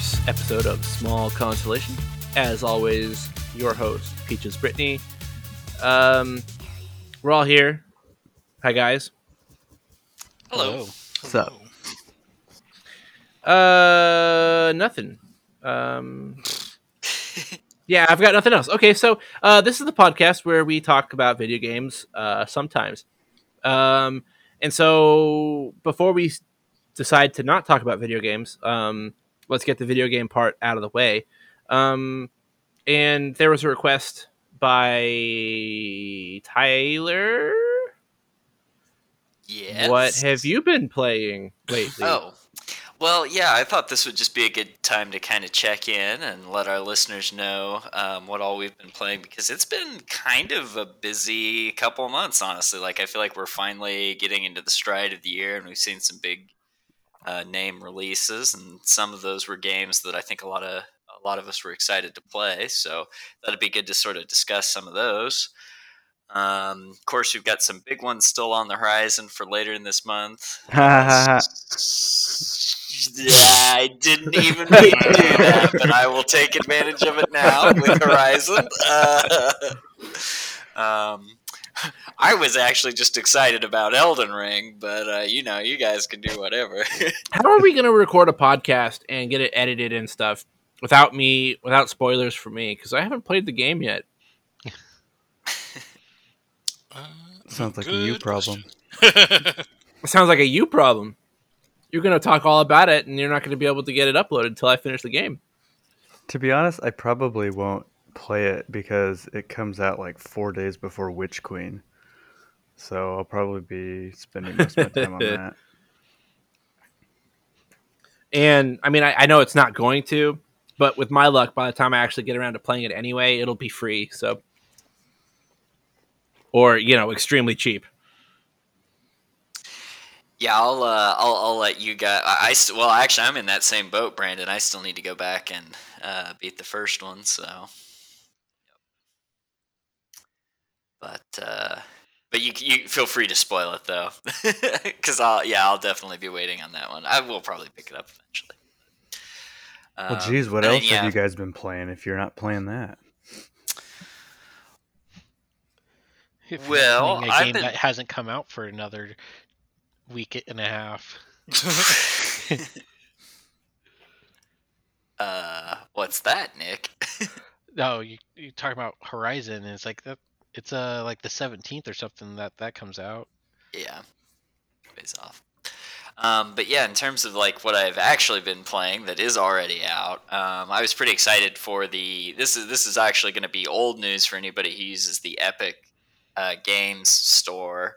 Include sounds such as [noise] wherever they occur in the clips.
back to another s- episode of Small Constellation. As always, your host, Peaches Brittany. Um, we're all here. Hi, guys. Hello. What's up? Uh, nothing. Um, [laughs] yeah, I've got nothing else. Okay, so uh, this is the podcast where we talk about video games uh, sometimes. Um, and so before we decide to not talk about video games, um, let's get the video game part out of the way. Um, and there was a request by Tyler. Yes. What have you been playing lately? Oh. Well, yeah, I thought this would just be a good time to kind of check in and let our listeners know um, what all we've been playing because it's been kind of a busy couple months, honestly. Like, I feel like we're finally getting into the stride of the year and we've seen some big uh, name releases, and some of those were games that I think a lot of a lot of us were excited to play. So that'd be good to sort of discuss some of those. Um, of course, we've got some big ones still on the horizon for later in this month. yeah, [laughs] I didn't even mean to do that, but I will take advantage of it now with Horizon. Uh, [laughs] um, [laughs] I was actually just excited about Elden Ring, but uh, you know, you guys can do whatever. [laughs] How are we going to record a podcast and get it edited and stuff without me, without spoilers for me? Because I haven't played the game yet. [laughs] Sounds like a you problem. It sounds like a you problem. You're going to talk all about it, and you're not going to be able to get it uploaded until I finish the game. To be honest, I probably won't play it because it comes out like four days before Witch Queen. So I'll probably be spending most of my time on that. [laughs] And I mean, I, I know it's not going to, but with my luck, by the time I actually get around to playing it anyway, it'll be free. So, or you know, extremely cheap. yeah, I'll, uh, I'll I'll let you guys. I, I well, actually, I'm in that same boat, Brandon. I still need to go back and uh, beat the first one, so. But uh, but you you feel free to spoil it though, [laughs] because I'll yeah I'll definitely be waiting on that one. I will probably pick it up eventually. Well, Um, geez, what and then, else yeah, have you guys been playing if you're not playing that? If you're Well, playing a I've game been- that hasn't come out for another week and a half. [laughs] uh, what's that, Nick? No, [laughs] you you talking about Horizon? And it's like that. It's uh like the seventeenth or something that that comes out. Yeah, ways off. Um, but yeah, in terms of like what I've actually been playing that is already out, um, I was pretty excited for the. This is this is actually going to be old news for anybody who uses the Epic uh, Games Store.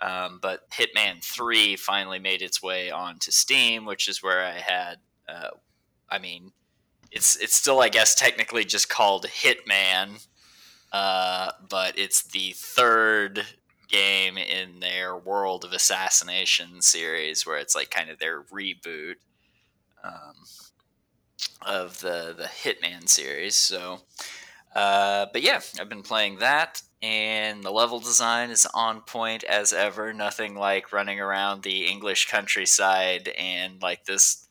Um, but Hitman Three finally made its way onto Steam, which is where I had. Uh, I mean, it's it's still I guess technically just called Hitman, uh, but it's the third game in their World of Assassination series, where it's like kind of their reboot um, of the the Hitman series. So, uh, but yeah, I've been playing that, and the level design is on point as ever. Nothing like running around the English countryside and like this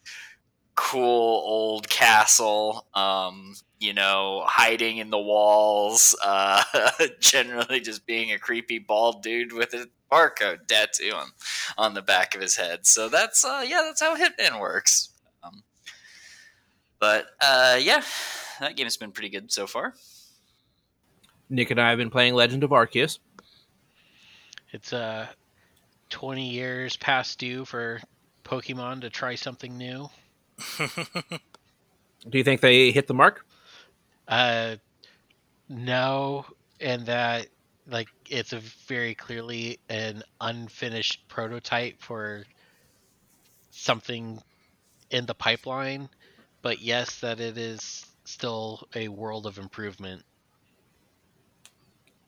cool old castle um you know hiding in the walls [laughs] uh generally just being a creepy bald dude with a barcode tattoo on on the back of his head so that's uh yeah that's how hitman works um, but uh yeah that game's been pretty good so far Nick and I have been playing Legend of Arceus. It's uh twenty years past due for Pokemon to try something new. [laughs] Do you think they hit the mark? Uh, no, and that like it's a very clearly an unfinished prototype for something in the pipeline. But yes, that it is still a world of improvement.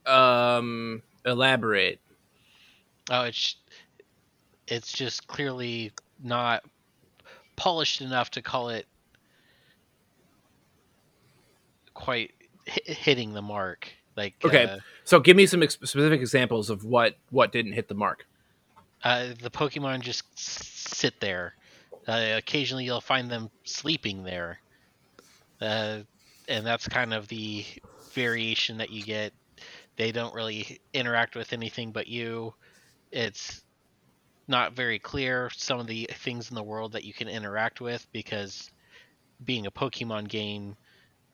Um, elaborate. Oh, it's it's just clearly not polished enough to call it quite hi- hitting the mark. Like Okay. uh, So, give me some ex- specific examples of what what didn't hit the mark. uh, the Pokemon just sit there. Uh, occasionally, you'll find them sleeping there, uh, and that's kind of the variation that you get. They don't really interact with anything but you. It's not very clear some of the things in the world that you can interact with because being a Pokemon game,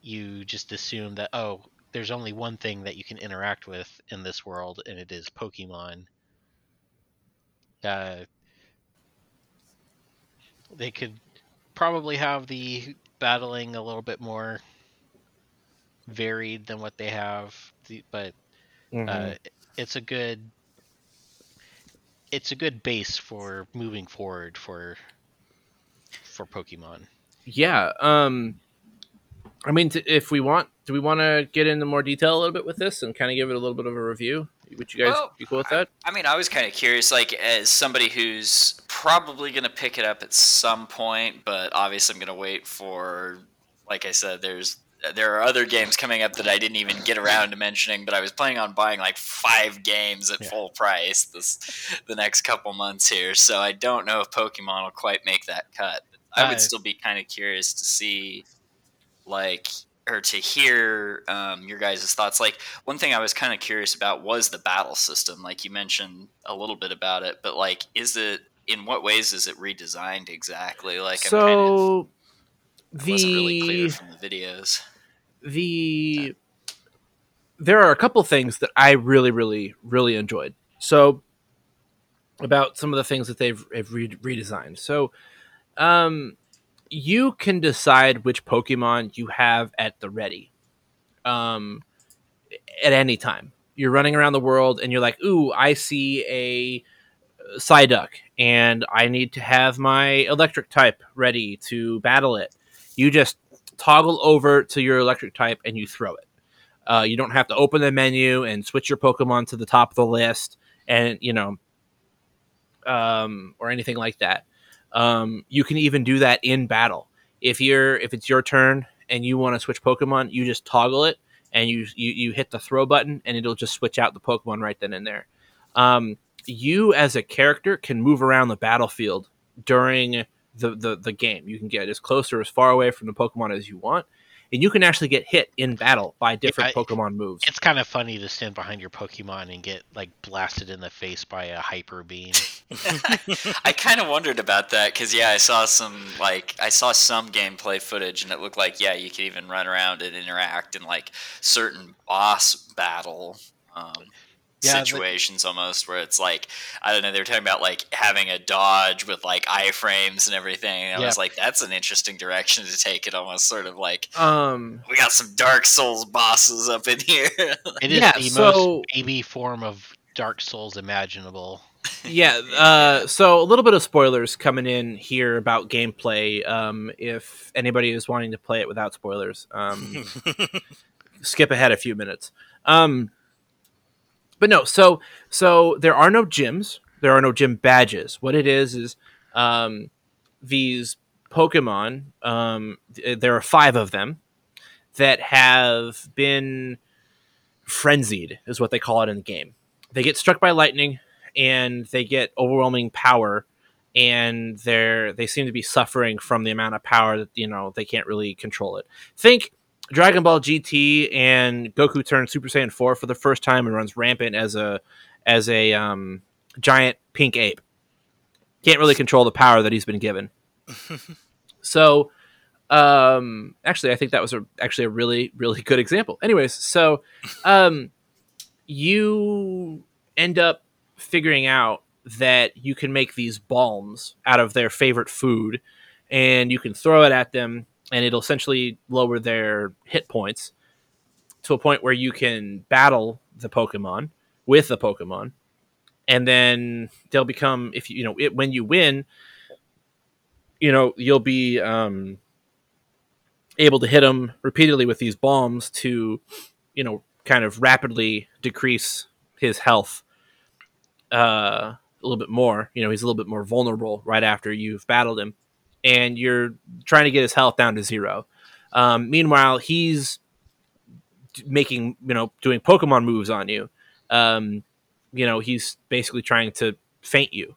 you just assume that oh, there's only one thing that you can interact with in this world, and it is Pokemon. Uh, they could probably have the battling a little bit more varied than what they have, but Mm-hmm. uh, it's a good it's a good base for moving forward for for Pokemon. Yeah. Um, I mean, t- if we want, do we want to get into more detail a little bit with this and kind of give it a little bit of a review? Would you guys Well, be cool with that? I mean, I was kind of curious, like as somebody who's probably going to pick it up at some point, but obviously I'm going to wait for, like I said, there's there are other games coming up that I didn't even get around to mentioning, but I was planning on buying like five games at Yeah. full price this the next couple months here. So I don't know if Pokemon will quite make that cut. I would still be kind of curious to see, like, or to hear um, your guys' thoughts. Like, one thing I was kind of curious about was the battle system. Like you mentioned a little bit about it, but like, is it in what ways is it redesigned exactly? Like, I'm kind of so wasn't really clear from the videos. The there are a couple things that I really, really, really enjoyed. So about some of the things that they've, have re- redesigned. So um, you can decide which Pokemon you have at the ready um, at any time. You're running around the world and you're like, ooh, I see a Psyduck and I need to have my electric type ready to battle it. You just toggle over to your electric type and you throw it. Uh, you don't have to open the menu and switch your Pokemon to the top of the list and, you know, um, or anything like that. Um, you can even do that in battle. If you're if it's your turn and you want to switch Pokemon, you just toggle it and you, you you hit the throw button and it'll just switch out the Pokemon right then and there. Um, you as a character can move around the battlefield during the, the the game. You can get as close or as far away from the Pokemon as you want, and you can actually get hit in battle by different I- Pokemon moves. It's kind of funny to stand behind your Pokemon and get like blasted in the face by a hyper beam. [laughs] [laughs] I kind of wondered about that because yeah, I saw some like I saw some gameplay footage and it looked like yeah, you could even run around and interact in like certain boss battle um, Yeah, but- situations almost where it's like I don't know they were talking about like having a dodge with like iframes and everything. And I Yeah. was like, that's an interesting direction to take it. Almost sort of like um, we got some Dark Souls bosses up in here. [laughs] It is Yeah, the so- most baby form of Dark Souls imaginable. [laughs] yeah. Uh, so a little bit of spoilers coming in here about gameplay. Um, if anybody is wanting to play it without spoilers, um, [laughs] skip ahead a few minutes. Um, but no, so so there are no gyms. There are no gym badges. What it is is um, these Pokemon. Um, th- there are five of them that have been frenzied, is what they call it in the game. They get struck by lightning and they get overwhelming power and they're they seem to be suffering from the amount of power that you know they can't really control it. Think Dragon Ball GT and Goku turns Super Saiyan 4 for the first time and runs rampant as a as a um, giant pink ape. Can't really control the power that he's been given. [laughs] so um actually I think that was a actually a really really good example. Anyways, so um you end up figuring out that you can make these balms out of their favorite food and you can throw it at them and it'll essentially lower their hit points to a point where you can battle the pokemon with the pokemon and then they'll become if you you know it when you win you know you'll be um able to hit them repeatedly with these bombs to you know kind of rapidly decrease his health uh, a little bit more. You know, he's a little bit more vulnerable right after you've battled him, and you're trying to get his health down to zero. Um, meanwhile, he's making you know doing Pokemon moves on you. Um, you know, he's basically trying to faint you.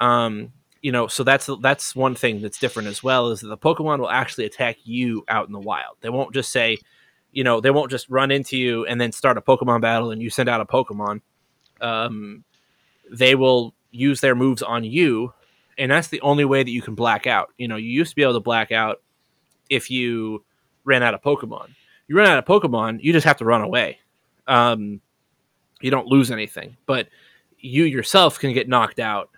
Um, you know, so that's that's one thing that's different as well is that the Pokemon will actually attack you out in the wild. They won't just say, you know, they won't just run into you and then start a Pokemon battle and you send out a Pokemon. Um, they will use their moves on you, and that's the only way that you can black out. You know, you used to be able to black out if you ran out of Pokemon. You run out of Pokemon, you just have to run away. Um, you don't lose anything, but you yourself can get knocked out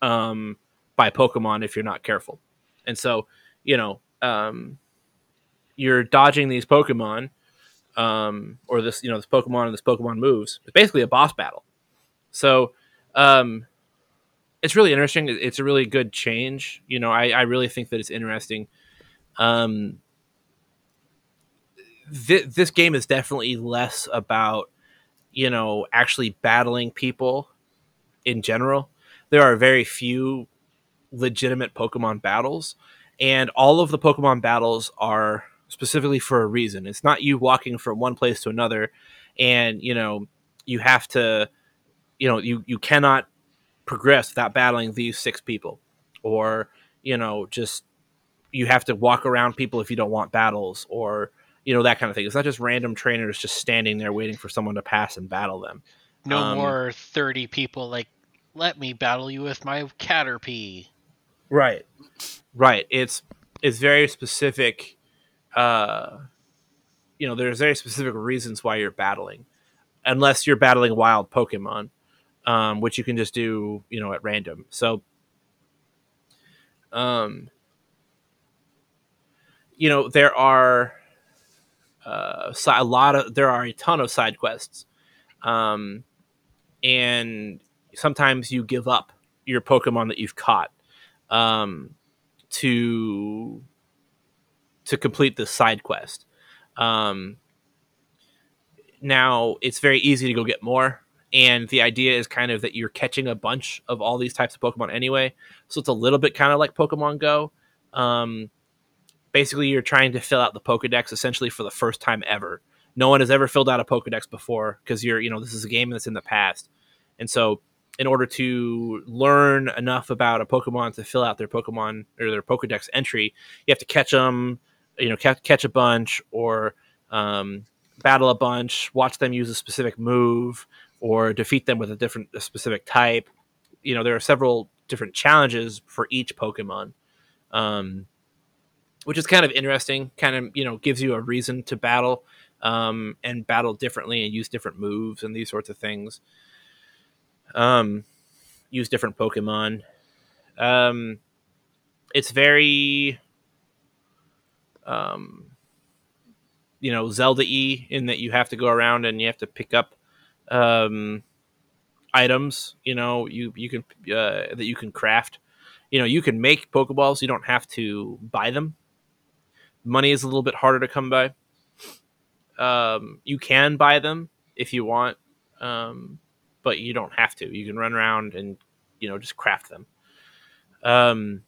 um, by Pokemon if you're not careful. And so, you know, um, you're dodging these Pokemon, um, or this, you know, this Pokemon and this Pokemon moves. It's basically a boss battle. So, um, it's really interesting. It's a really good change. You know, I, I really think that it's interesting. Um, th- this game is definitely less about, you know, actually battling people in general. There are very few legitimate Pokemon battles, and all of the Pokemon battles are specifically for a reason. It's not you walking from one place to another, and you know you have to, you know, you you cannot progress without battling these six people, or you know just you have to walk around people if you don't want battles, or you know that kind of thing. It's not just random trainers just standing there waiting for someone to pass and battle them. No Um, more thirty people like let me battle you with my Caterpie. Right. Right. It's it's very specific uh you know, there's very specific reasons why you're battling. Unless you're battling wild Pokemon, um, which you can just do, you know, at random. So um you know, there are uh a lot of there are a ton of side quests. Um and sometimes you give up your Pokemon that you've caught um, to to complete the side quest. Um, now it's very easy to go get more, and the idea is kind of that you're catching a bunch of all these types of Pokemon anyway, so it's a little bit kind of like Pokemon Go. Um, basically, you're trying to fill out the Pokedex essentially for the first time ever. No one has ever filled out a Pokedex before because you're you know this is a game that's in the past, and so in order to learn enough about a Pokemon to fill out their Pokemon or their Pokedex entry, you have to catch them, you know, catch, catch a bunch or um, battle a bunch, watch them use a specific move, or defeat them with a different a specific type. You know, there are several different challenges for each Pokemon, um, which is kind of interesting. Kind of, you know, gives you a reason to battle um, and battle differently and use different moves and these sorts of things um, use different Pokemon. Um, it's very, um, you know, Zelda y in that you have to go around and you have to pick up um, items. You know, you you can uh, that you can craft. You know, you can make Pokeballs. You don't have to buy them. Money is a little bit harder to come by. Um, you can buy them if you want. Um, but you don't have to. You can run around and you know just craft them. Um,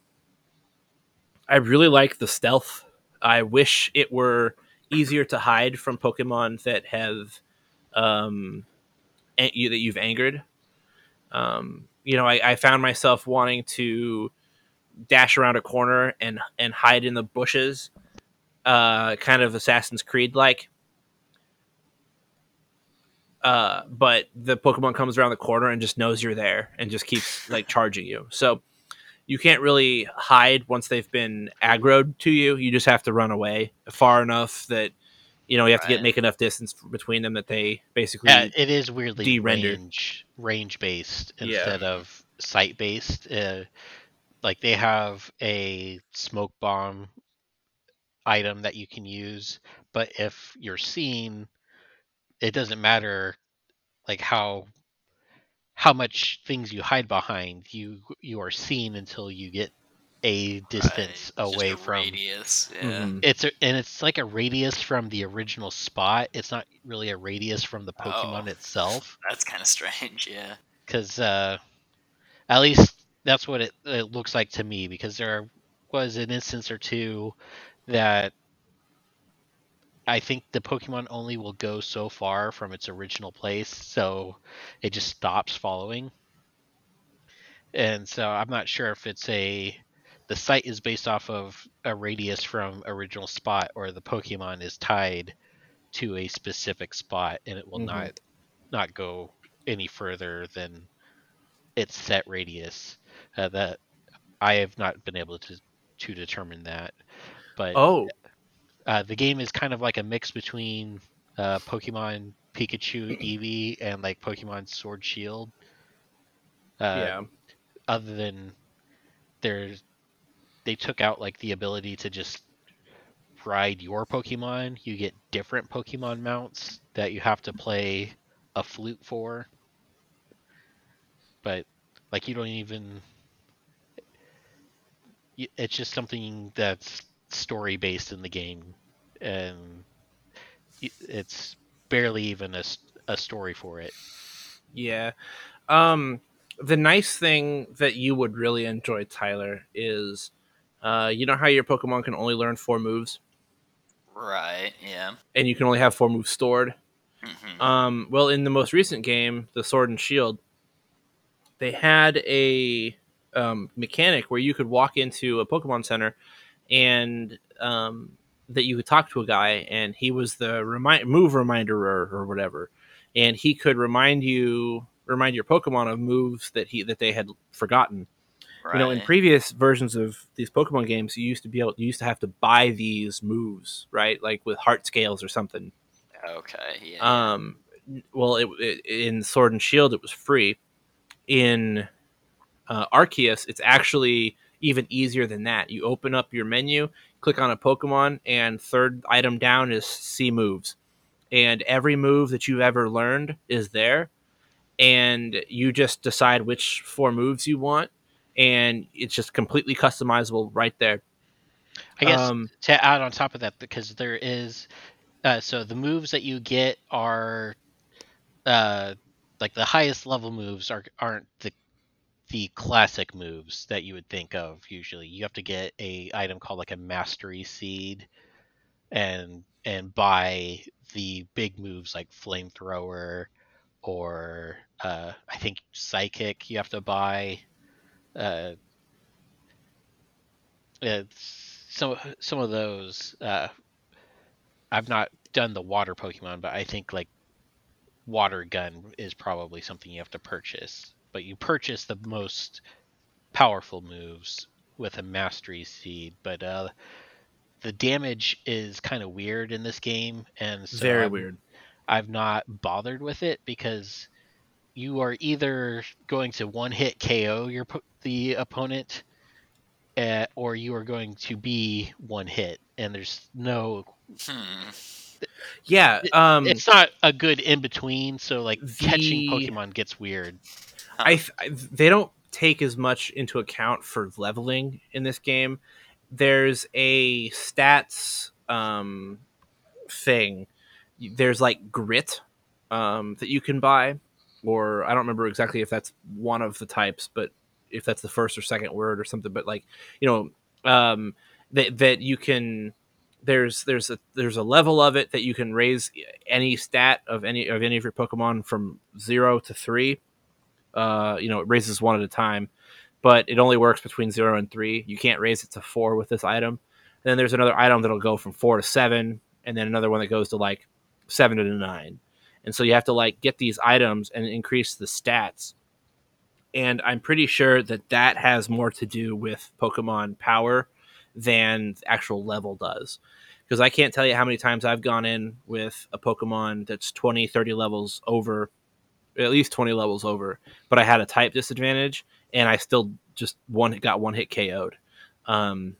I really like the stealth. I wish it were easier to hide from Pokemon that have um, you that you've angered. Um, you know, I, I found myself wanting to dash around a corner and and hide in the bushes, uh, kind of Assassin's Creed like uh, but the Pokemon comes around the corner and just knows you're there and just keeps like charging you. So you can't really hide once they've been aggroed to you. You just have to run away far enough that you know you have to get make enough distance between them that they basically Yeah, it is weirdly de-rendered. range range based Yeah. instead of sight based. Uh, like they have a smoke bomb item that you can use, but if you're seen, it doesn't matter like how how much things you hide behind. You you are seen until you get a distance Right, just away a from radius. Yeah. Mhm. it's a, and it's like a radius from the original spot. It's not really a radius from the Pokemon Oh. itself, That's kind of strange. Yeah. because uh, at least that's what it, it looks like to me. Because there was an instance or two that I think the Pokemon only will go so far from its original place, so it just stops following. and so I'm not sure if it's a the sight is based off of a radius from original spot or the Pokemon is tied to a specific spot and it will Mhm. not not go any further than its set radius. Uh, that I have not been able to to determine that, but Oh, uh, the game is kind of like a mix between uh, Pokemon Pikachu Eevee and like Pokemon Sword Shield. Uh, yeah. Other than there's, they took out like the ability to just ride your Pokemon. You get different Pokemon mounts that you have to play a flute for. But like you don't even it's just something that's story based in the game, and it's barely even a, a story for it. Yeah. Um, the nice thing that you would really enjoy, Tyler, is uh, you know how your Pokemon can only learn four moves, Right. Yeah. and you can only have four moves stored. hmm Um, well, in the most recent game, the Sword and Shield, they had a um, mechanic where you could walk into a Pokemon Center, and um, that you could talk to a guy, and he was the remind move reminder or, or whatever, and he could remind you remind your Pokemon of moves that he that they had forgotten. Right. You know, in previous versions of these Pokemon games, you used to be able you used to have to buy these moves, right? Like with heart scales or something. okay. Yeah. Um, well, it, it, in Sword and Shield, it was free. In uh, Arceus, it's actually even easier than that. You open up your menu, click on a Pokemon, and third item down is see moves. And every move that you've ever learned is there. And you just decide which four moves you want. And it's just completely customizable right there. I guess Um, to add on top of that because there is uh, so the moves that you get are uh, like the highest level moves are aren't the the classic moves that you would think of usually you have to get a item called like a mastery seed and and buy the big moves like flamethrower or uh, i think psychic you have to buy uh, it's some some of those uh I've not done the water Pokemon, but I think like water gun is probably something you have to purchase. But you purchase the most powerful moves with a mastery seed, but uh the damage is kind of weird in this game and so very I'm- weird. I've not bothered with it because you are either going to one hit KO your the opponent, uh, or you are going to be one hit, and there's no. Hmm. Yeah. Um, it's not a good in between. So like catching Pokemon gets weird. I, I they don't take as much into account for leveling in this game. There's a stats um, thing. There's like grit um, that you can buy, or I don't remember exactly if that's one of the types, but if that's the first or second word or something. But like you know um, that that you can. There's there's a there's a level of it that you can raise any stat of any of any of your Pokemon from zero to three uh, you know, it raises one at a time, but it only works between zero and three. You can't raise it to four with this item. And then there's another item that'll go from four to seven, and then another one that goes to like seven to nine. And so you have to like get these items and increase the stats. And I'm pretty sure that that has more to do with Pokemon power than actual level does. Because I can't tell you how many times I've gone in with a Pokemon that's 20, 30 levels over at least 20 levels over, but I had a type disadvantage and I still just one got one hit KO'd. Um,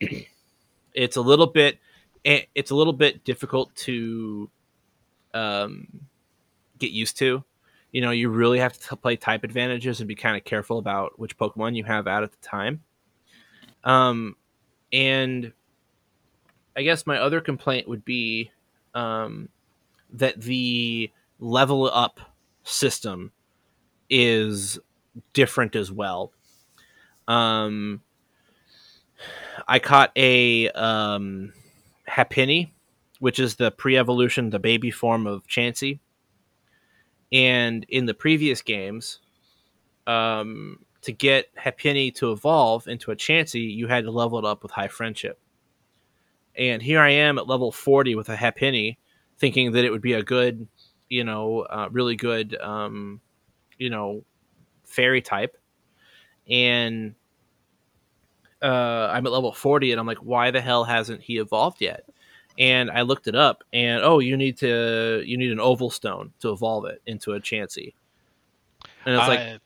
[clears throat] it's a little bit it's a little bit difficult to um, get used to. You know, you really have to play type advantages and be kind of careful about which Pokemon you have out at the time. Um, and I guess my other complaint would be um, that the level up system is different as well. Um, I caught a um, Happiny, which is the pre-evolution, the baby form of Chansey. And in the previous games, um, to get Happiny to evolve into a Chansey, you had to level it up with High Friendship. And here I am at level 40 with a Happiny, thinking that it would be a good, you know, uh, really good, um, you know, fairy type. And uh, I'm at level 40, and I'm like, why the hell hasn't he evolved yet? And I looked it up, and oh, you need to you need an oval stone to evolve it into a Chansey. And it's like,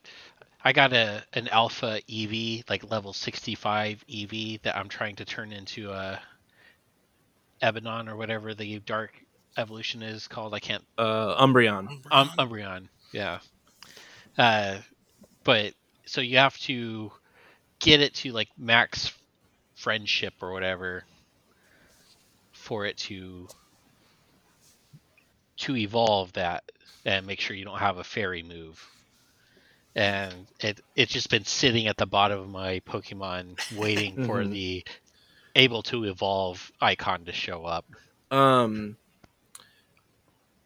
I, got a an alpha Eevee, like level 65 Eevee, that I'm trying to turn into a Ebanon or whatever the dark evolution is called. I can't. uh, Umbreon. Um, Umbreon, yeah. Uh, but so you have to get it to like max friendship or whatever for it to to evolve that and make sure you don't have a fairy move. And it it's just been sitting at the bottom of my Pokemon waiting [laughs] for Mhm. the able to evolve icon to show up. um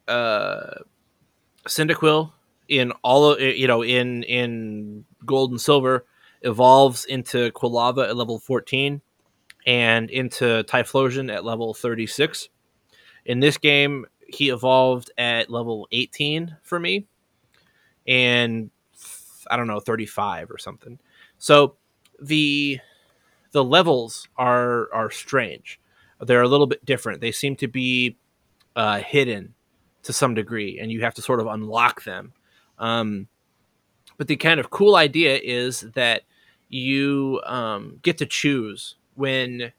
uh Cyndaquil in all of you know in in gold and silver evolves into Quilava at level 14 and into Typhlosion at level 36. In this game, he evolved at level 18 for me and I don't know 35 or something. So the the levels are are strange. They're a little bit different. They seem to be uh, hidden to some degree, and you have to sort of unlock them. Um, but the kind of cool idea is that you um, get to choose when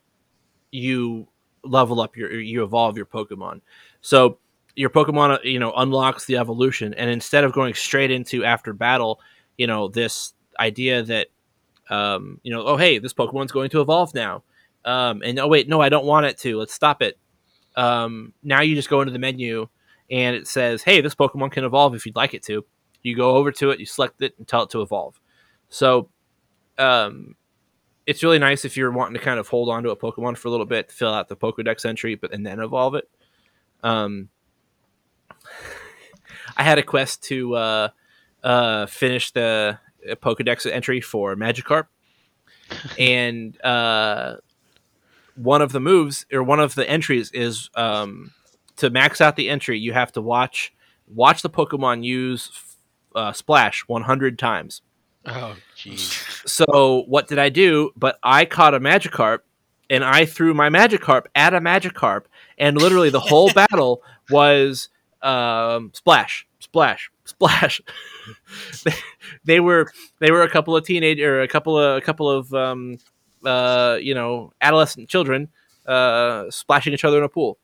you level up your you evolve your Pokemon. So your Pokemon, uh, you know, unlocks the evolution, and instead of going straight into after battle, you know, this idea that um, you know, oh hey, this Pokemon's going to evolve now, um, and oh wait, no, I don't want it to. Let's stop it. Um, now you just go into the menu and it says, hey, this Pokemon can evolve if you'd like it to. You go over to it, you select it, and tell it to evolve. So, um, it's really nice if you're wanting to kind of hold on to a Pokemon for a little bit, fill out the Pokedex entry, but and then evolve it. Um, [laughs] I had a quest to uh, uh, finish the uh, Pokedex entry for Magikarp, [laughs] and uh, one of the moves or one of the entries is um, to max out the entry. You have to watch watch the Pokemon use uh, Splash 100 times. Oh, jeez. So what did I do? But I caught a Magikarp and I threw my Magikarp at a Magikarp, and literally the whole [laughs] battle was um, splash, splash, splash. they, [laughs] they were they were a couple of teenage or a couple of a couple of um, uh, you know adolescent children uh, splashing each other in a pool.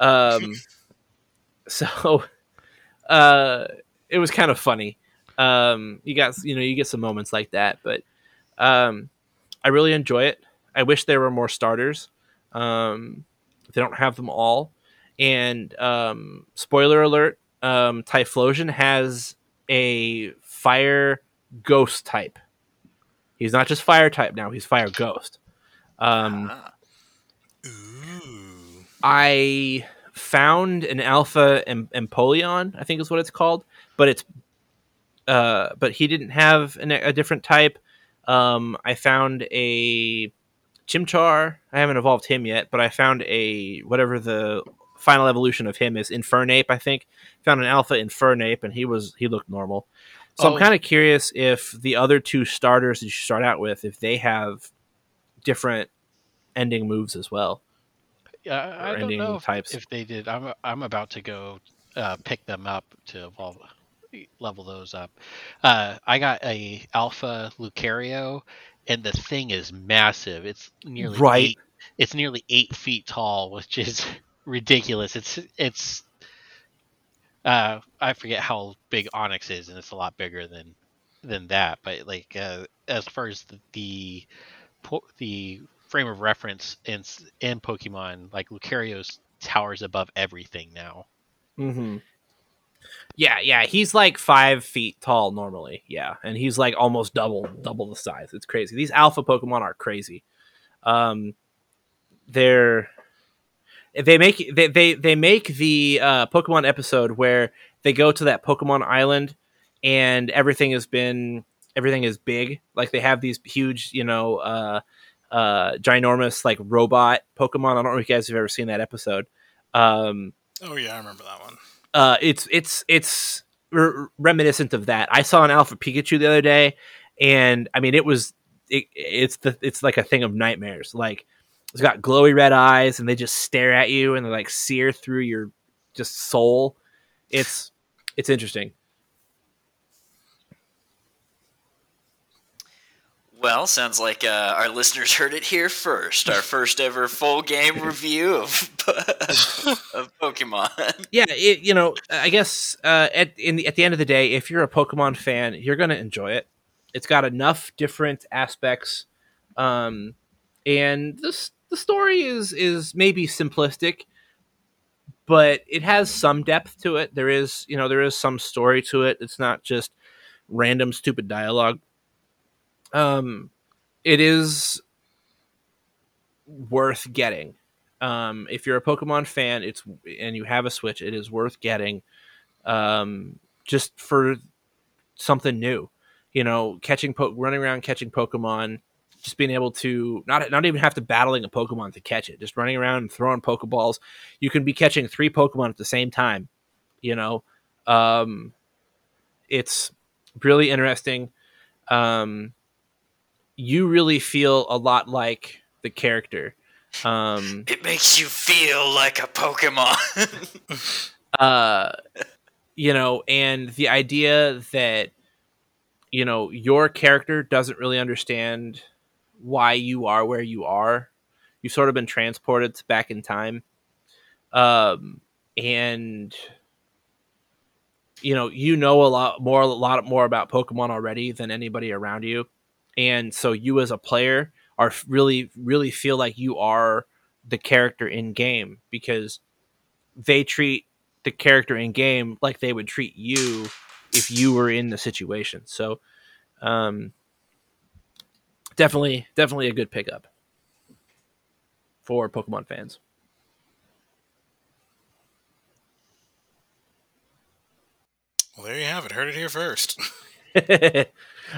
Um, [laughs] so uh, it was kind of funny. Um, you got you know you get some moments like that, but um, I really enjoy it. I wish there were more starters. Um, they don't have them all. And um, spoiler alert: um, Typhlosion has a fire ghost type. He's not just fire type now; he's fire ghost. Um, Ah. Ooh. I found an alpha em- Empoleon, I think is what it's called, but it's uh, but he didn't have an, a different type. Um, I found a Chimchar. I haven't evolved him yet, but I found a whatever the final evolution of him is Infernape. I think found an alpha Infernape, and he was he looked normal. So Oh. I'm kind of curious if the other two starters that you start out with, if they have different ending moves as well. Yeah, I- I don't know if, types. if they did. I'm I'm about to go uh, pick them up to evolve, level those up. Uh, I got a alpha Lucario, and the thing is massive. It's nearly Right. Eight, it's nearly eight feet tall, which is [laughs] ridiculous. It's it's. Uh, I forget how big Onix is, and it's a lot bigger than than that. But like uh, as far as the, the po- the frame of reference in in Pokemon, like Lucario's towers above everything now. Mm-hmm. Yeah, yeah, he's like five feet tall normally. Yeah, and he's like almost double double the size. It's crazy. These alpha Pokemon are crazy. Um, they're they make they they, they make the uh, Pokemon episode where they go to that Pokemon island and everything has been everything is big. Like they have these huge, you know, uh, uh, ginormous like robot Pokemon. I don't know if you guys have ever seen that episode. Um, Oh yeah, I remember that one. Uh, it's it's it's r- reminiscent of that. I saw an Alpha Pikachu the other day, and I mean, it was it, it's the it's like a thing of nightmares. Like it's got glowy red eyes, and they just stare at you, and they like sear through your just soul. It's it's interesting. Well, sounds like uh, our listeners heard it here first. Our first ever full game review of, of Pokemon. yeah, it, you know, I guess uh, at in the, at the end of the day, if you're a Pokemon fan, you're gonna enjoy it. It's got enough different aspects, um, and this the story is is maybe simplistic, but it has some depth to it. There is, you know, there is some story to it. It's not just random stupid dialogue. Um, it is worth getting. Um, if you're a Pokemon fan, it's and you have a Switch, it is worth getting. Um, just for something new, you know, catching po- running around catching Pokemon, just being able to not not even have to battling a Pokemon to catch it, just running around and throwing Pokeballs. You can be catching three Pokemon at the same time. You know, um, it's really interesting. Um, you really feel a lot like the character. Um, It makes you feel like a Pokemon. [laughs] uh, you know, and the idea that you know your character doesn't really understand why you are where you are. You've sort of been transported back in time, um, and you know you know a lot more, a lot more about Pokemon already than anybody around you, and so you as a player are really, really feel like you are the character in game because they treat the character in game like they would treat you if you were in the situation. So, um, definitely, definitely a good pickup for Pokemon fans. Well, there you have it. Heard it here first. [laughs] [laughs]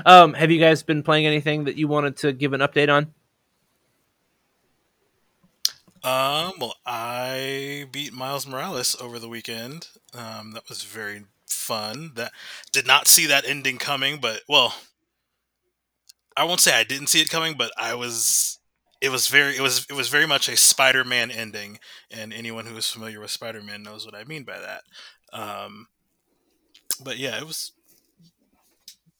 um, have you guys been playing anything that you wanted to give an update on? Um, well, I beat Miles Morales over the weekend. Um, that was very fun. That did not see that ending coming, but well, I won't say I didn't see it coming, but I was. It was very. It was. It was very much a Spider-Man ending, and anyone who is familiar with Spider-Man knows what I mean by that. Um, but yeah, it was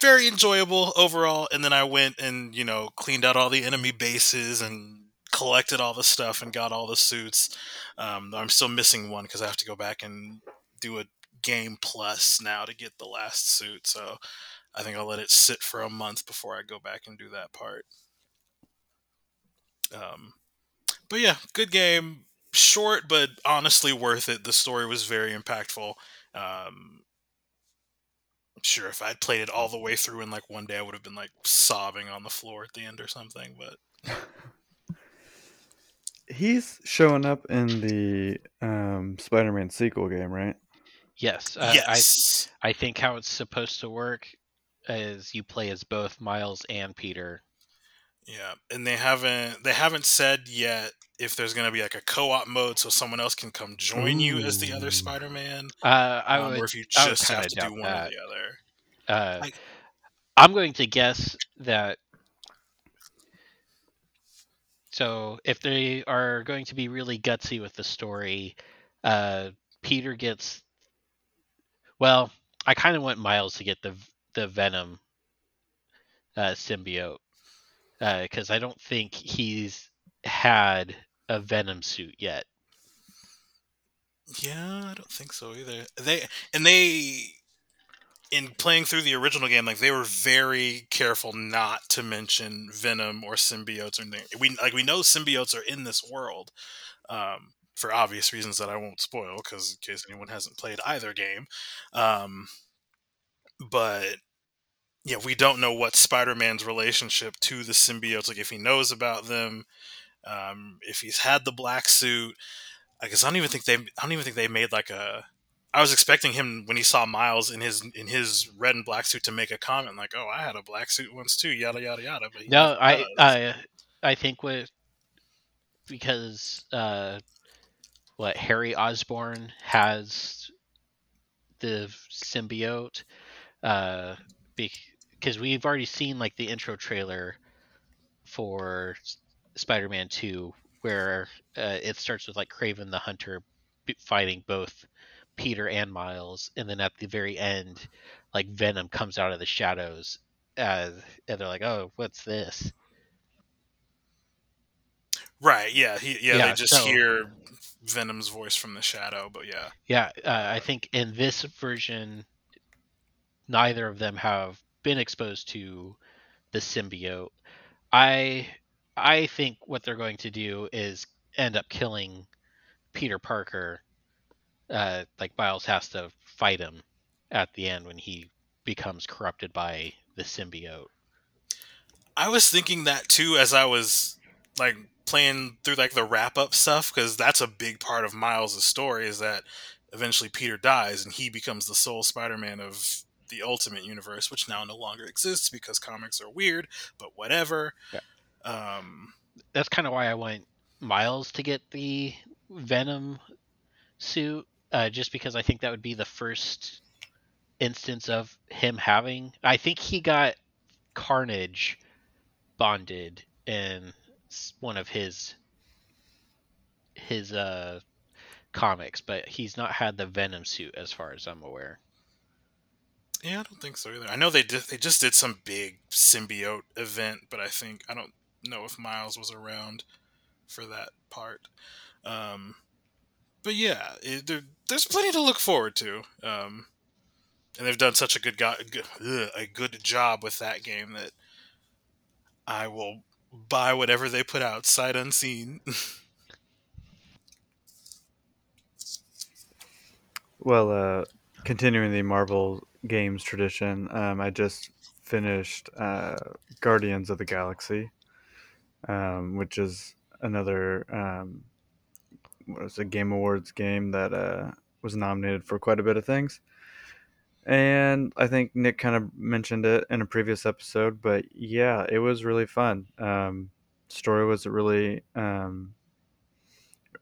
very enjoyable overall. And then I went and you know cleaned out all the enemy bases and collected all the stuff and got all the suits. Um, I'm still missing one because I have to go back and do a game plus now to get the last suit. So I think I'll let it sit for a month before I go back and do that part. Um, but yeah, good game. Short, but honestly worth it. The story was very impactful. Um, sure, if I'd played it all the way through in like one day, I would have been like sobbing on the floor at the end or something. But [laughs] He's showing up in the um, Spider-Man sequel game, right? Yes, uh, yes, I I think how it's supposed to work is you play as both Miles and Peter. Yeah, and they haven't they haven't said yet if there's going to be like a co-op mode so someone else can come join you as the other Spider-Man, Uh, I um, would, or if you just have to do one that. or the other. Uh, I- I'm going to guess that. So, if they are going to be really gutsy with the story, uh, Peter gets. Well, I kind of want Miles to get the the Venom uh, symbiote because I don't think he's had a Venom suit yet. Yeah, I don't think so either. They and they in playing through the original game, like they were very careful not to mention Venom or symbiotes or anything. We like we know symbiotes are in this world, um, for obvious reasons that I won't spoil, because in case anyone hasn't played either game. Um, but yeah, we don't know what Spider-Man's relationship to the symbiotes, like if he knows about them, um, if he's had the black suit. I guess I don't even think they. I don't even think they made like a. I was expecting him when he saw Miles in his in his red and black suit to make a comment like, "Oh, I had a black suit once too." Yada yada yada. But No, I. I I think what because uh, what Harry Osborn has the symbiote, uh, because we've already seen like the intro trailer for Spider-Man Two, where uh, it starts with like Kraven the Hunter fighting both Peter and Miles, and then at the very end, like Venom comes out of the shadows, uh, and they're like, "Oh, what's this?" right, yeah, he yeah, Yeah, they just so- hear Venom's voice from the shadow, but yeah, Yeah, uh, I think in this version, neither of them have been exposed to the symbiote. I I think what they're going to do is end up killing Peter Parker. Uh, like Miles has to fight him at the end when he becomes corrupted by the symbiote. I was thinking that too as I was like playing through like the wrap up stuff because that's a big part of Miles' story is that eventually Peter dies and he becomes the sole Spider-Man of the Ultimate Universe, which now no longer exists because comics are weird. But whatever. Um, That's kind of why I went Miles to get the Venom suit, uh, just because I think that would be the first instance of him having. I think he got Carnage bonded in one of his his uh comics, but he's not had the Venom suit as far as I'm aware. Yeah, I don't think so either. I know they did. They just did some big symbiote event, but I think I don't know if Miles was around for that part. Um, but yeah, it, there, there's plenty to look forward to. Um, and they've done such a good, go- a good job with that game that I will buy whatever they put out sight unseen. [laughs] Well, uh, continuing the Marvel games tradition, um, I just finished uh, Guardians of the Galaxy, um, which is another um, what was a Game Awards game that uh, was nominated for quite a bit of things. And I think Nick kind of mentioned it in a previous episode, but yeah, it was really fun. Um, story was really um,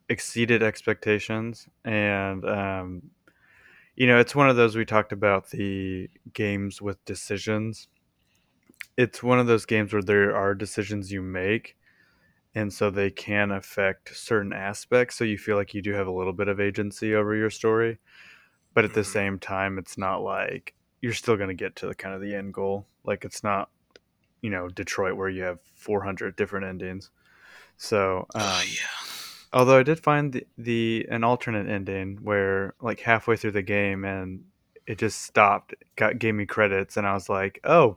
exceeded expectations, and um, you know, it's one of those we talked about the games with decisions. It's one of those games where there are decisions you make, and so they can affect certain aspects. So you feel like you do have a little bit of agency over your story, but at the Mhm. same time, it's not like you're still going to get to the kind of the end goal. Like it's not, you know, Detroit where you have 400 different endings. So, um, oh yeah. Although I did find the, the an alternate ending where like halfway through the game and it just stopped, got gave me credits, and I was like, oh,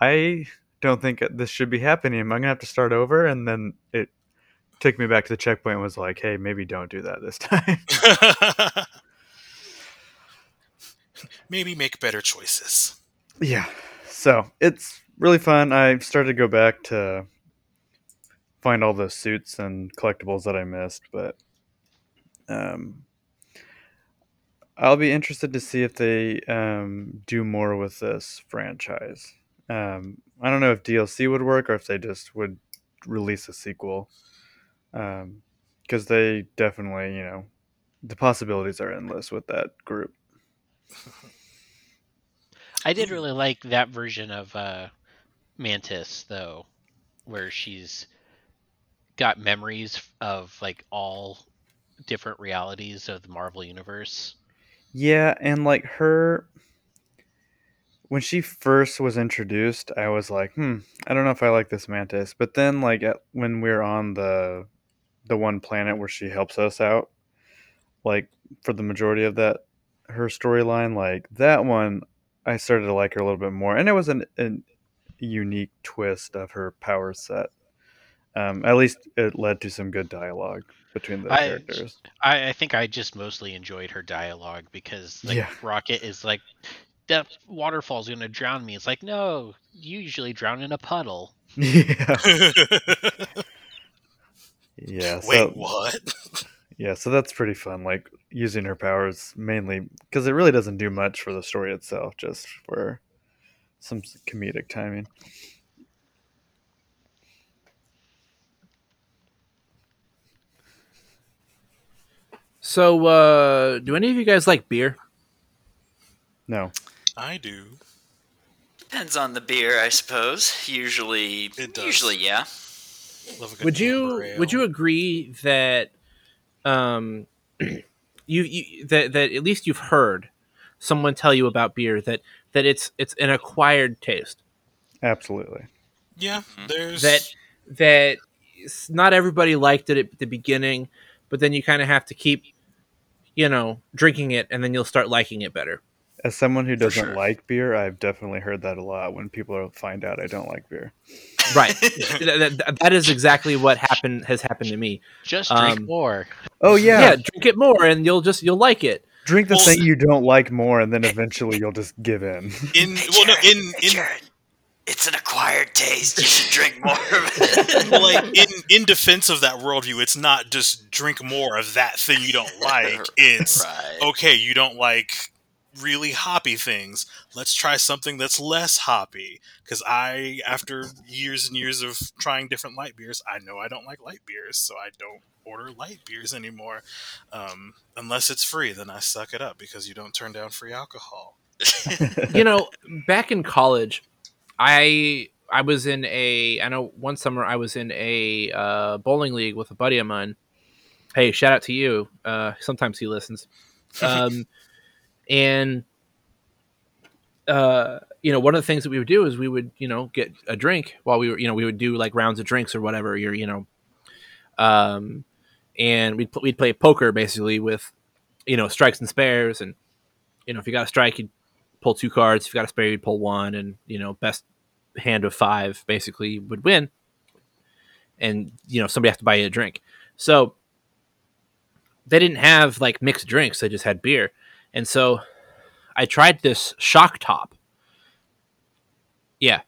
I don't think this should be happening. Am I gonna have to start over? And then it took me back to the checkpoint and was like, hey, maybe don't do that this [laughs] time. [laughs] Maybe make better choices. yeah. So it's really fun. I started to go back to find all the suits and collectibles that I missed, but um, I'll be interested to see if they um, do more with this franchise. Um, I don't know if DLC would work or if they just would release a sequel, because they definitely, you know, the possibilities are endless with that group. [laughs] I did really like that version of uh, Mantis though, where she's got memories of like all different realities of the Marvel universe. Yeah, and like her when she first was introduced, I was like, "Hmm, I don't know if I like this mantis." But then like at, when we're on the the one planet where she helps us out, like for the majority of that her storyline, like that one I started to like her a little bit more. And it was an, an unique twist of her power set. Um, at least it led to some good dialogue between the I- characters. I, I think I just mostly enjoyed her dialogue because like Yeah. Rocket is like that waterfall's gonna drown me. It's like no, you usually drown in a puddle. [laughs] yeah. [laughs] Yeah. Wait, so- what? Yeah, so that's pretty fun. Like using her powers mainly because it really doesn't do much for the story itself, just for some comedic timing. So, uh, do any of you guys like beer? No, I do. Depends on the beer, I suppose. Usually, It does. usually, yeah. Love a good Would you ale. would you agree that um [clears throat] you, you that that at least you've heard someone tell you about beer that that it's it's an acquired taste absolutely. Yeah, there's that that not everybody liked it at the beginning but then you kind of have to keep you know drinking it and then you'll start liking it better As someone who doesn't sure. like beer, I've definitely heard that a lot when people find out I don't like beer. right [laughs] that, that- that is exactly what happened has happened to me Just drink Um, more. Oh yeah. yeah, drink it more and you'll just you'll like it drink the Well, thing you don't like more, and then eventually you'll just give in. in well no Jared, in in Jared, it's an acquired taste. You should drink more of it. [laughs] well, like in in defense of that worldview, it's not just drink more of that thing you don't [laughs] like. It's right. okay, you don't like really hoppy things. Let's try something that's less hoppy. Because I, after years and years of trying different light beers, I know I don't like light beers, so I don't order light beers anymore. Um, unless it's free, then I suck it up because you don't turn down free alcohol. [laughs] you know, back in college, I I was in a I know one summer I was in a uh, bowling league with a buddy of mine. Hey, shout out to you. Uh, sometimes he listens. Um, [laughs] and uh, you know, one of the things that we would do is we would you know get a drink while we were you know we would do like rounds of drinks or whatever. You're you know, um, and we'd we'd play poker basically with you know strikes and spares and you know if you got a strike you'd pull two cards. If you got a spare, you'd pull one, and you know, best hand of five basically would win. And you know, somebody has to buy you a drink. So they didn't have like mixed drinks; they just had beer. And so I tried this shock top. Yeah,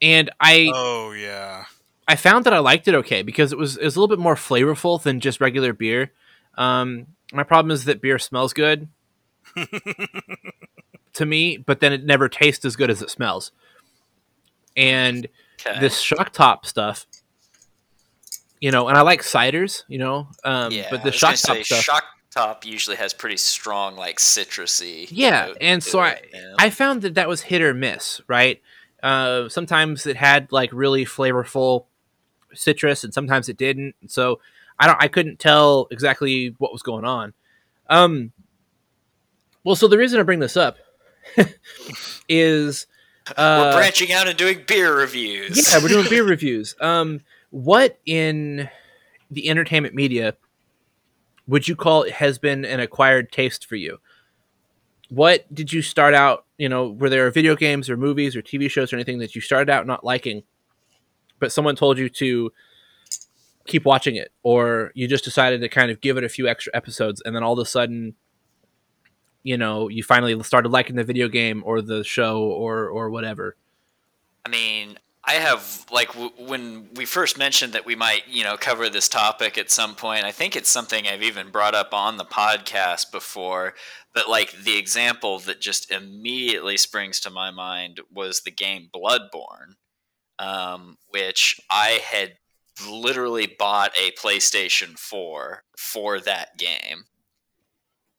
and I Oh yeah, I found that I liked it okay because it was it was a little bit more flavorful than just regular beer. Um, my problem is that beer smells good [laughs] to me, but then it never tastes as good as it smells. And Okay. this shock top stuff, you know, and I like ciders, you know, um, yeah, but the shock top stuff, shock top usually has pretty strong, like citrusy. yeah. And so I. I found that that was hit or miss, right? Uh, sometimes it had like really flavorful citrus, and sometimes it didn't. So I don't, I couldn't tell exactly what was going on. Um, well, so the reason I bring this up [laughs] is we're uh, branching out and doing beer reviews. yeah, we're doing beer [laughs] reviews. Um, what in the entertainment media would you call has been an acquired taste for you? What did you start out? You know, were there video games or movies or TV shows or anything that you started out not liking, but someone told you to keep watching it, or you just decided to kind of give it a few extra episodes, and then all of a sudden, you know, you finally started liking the video game or the show or or whatever. I mean, I have like w- when we first mentioned that we might, you know, cover this topic at some point. I think it's something I've even brought up on the podcast before. But like the example that just immediately springs to my mind was the game Bloodborne, um, which I had literally bought a PlayStation 4 for that game.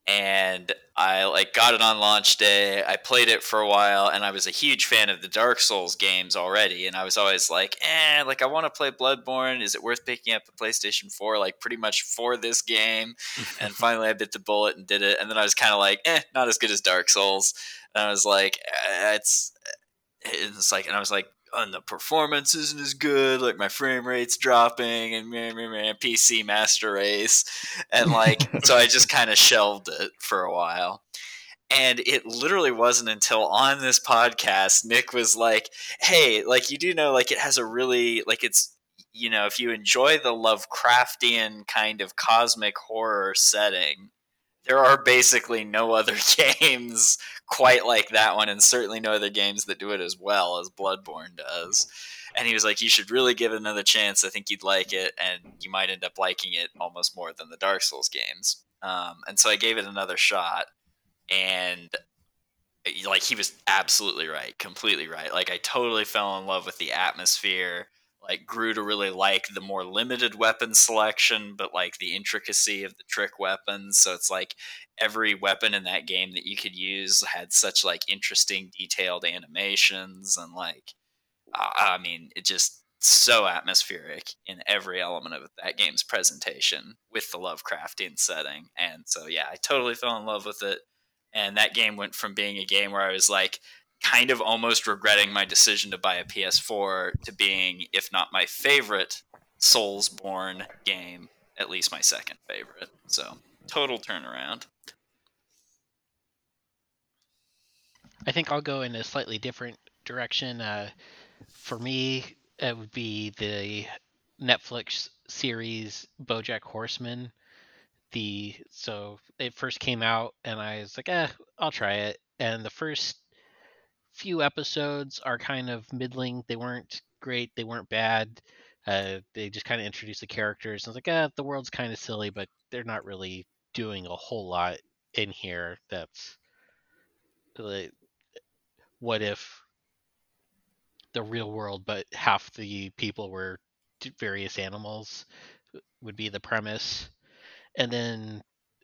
And I like got it on launch day. I played it for a while, and I was a huge fan of the Dark Souls games already. And I was always like, "Eh, like I want to play Bloodborne. Is it worth picking up a PlayStation Four, like pretty much for this game?" [laughs] and finally, I bit the bullet and did it. And then I was kind of like, "Eh, not as good as Dark Souls." And I was like, eh, "It's it's like," and I was like, "And the performance isn't as good. Like my frame rate's dropping, and meh, meh, meh, PC Master Race." and like so i just kind of [laughs] shelved it for a while and it literally wasn't until on this podcast nick was like hey like you do know like it has a really like it's you know if you enjoy the lovecraftian kind of cosmic horror setting there are basically no other [laughs] games quite like that one and certainly no other games that do it as well as bloodborne does and he was like, "You should really give it another chance. I think you'd like it, and you might end up liking it almost more than the Dark Souls games." Um, and so I gave it another shot, and like he was absolutely right, completely right. Like I totally fell in love with the atmosphere. Like grew to really like the more limited weapon selection, but like the intricacy of the trick weapons. So it's like every weapon in that game that you could use had such like interesting detailed animations and like I mean it just so atmospheric in every element of that game's presentation with the Lovecraftian setting. And so yeah, I totally fell in love with it and that game went from being a game where I was like kind of almost regretting my decision to buy a PS4 to being, if not my favorite Soulsborne game, at least my second favorite. So total turnaround. I think I'll go in a slightly different direction. Uh, for me, it would be the Netflix series BoJack Horseman the so it first came out and I was like, eh, I'll try it. And the first few episodes are kind of middling. They weren't great. They weren't bad. Uh, they just kind of introduced the characters. I was like, ah, the world's kind of silly, but they're not really doing a whole lot in here. That's like, what if the real world, but half the people were various animals would be the premise and then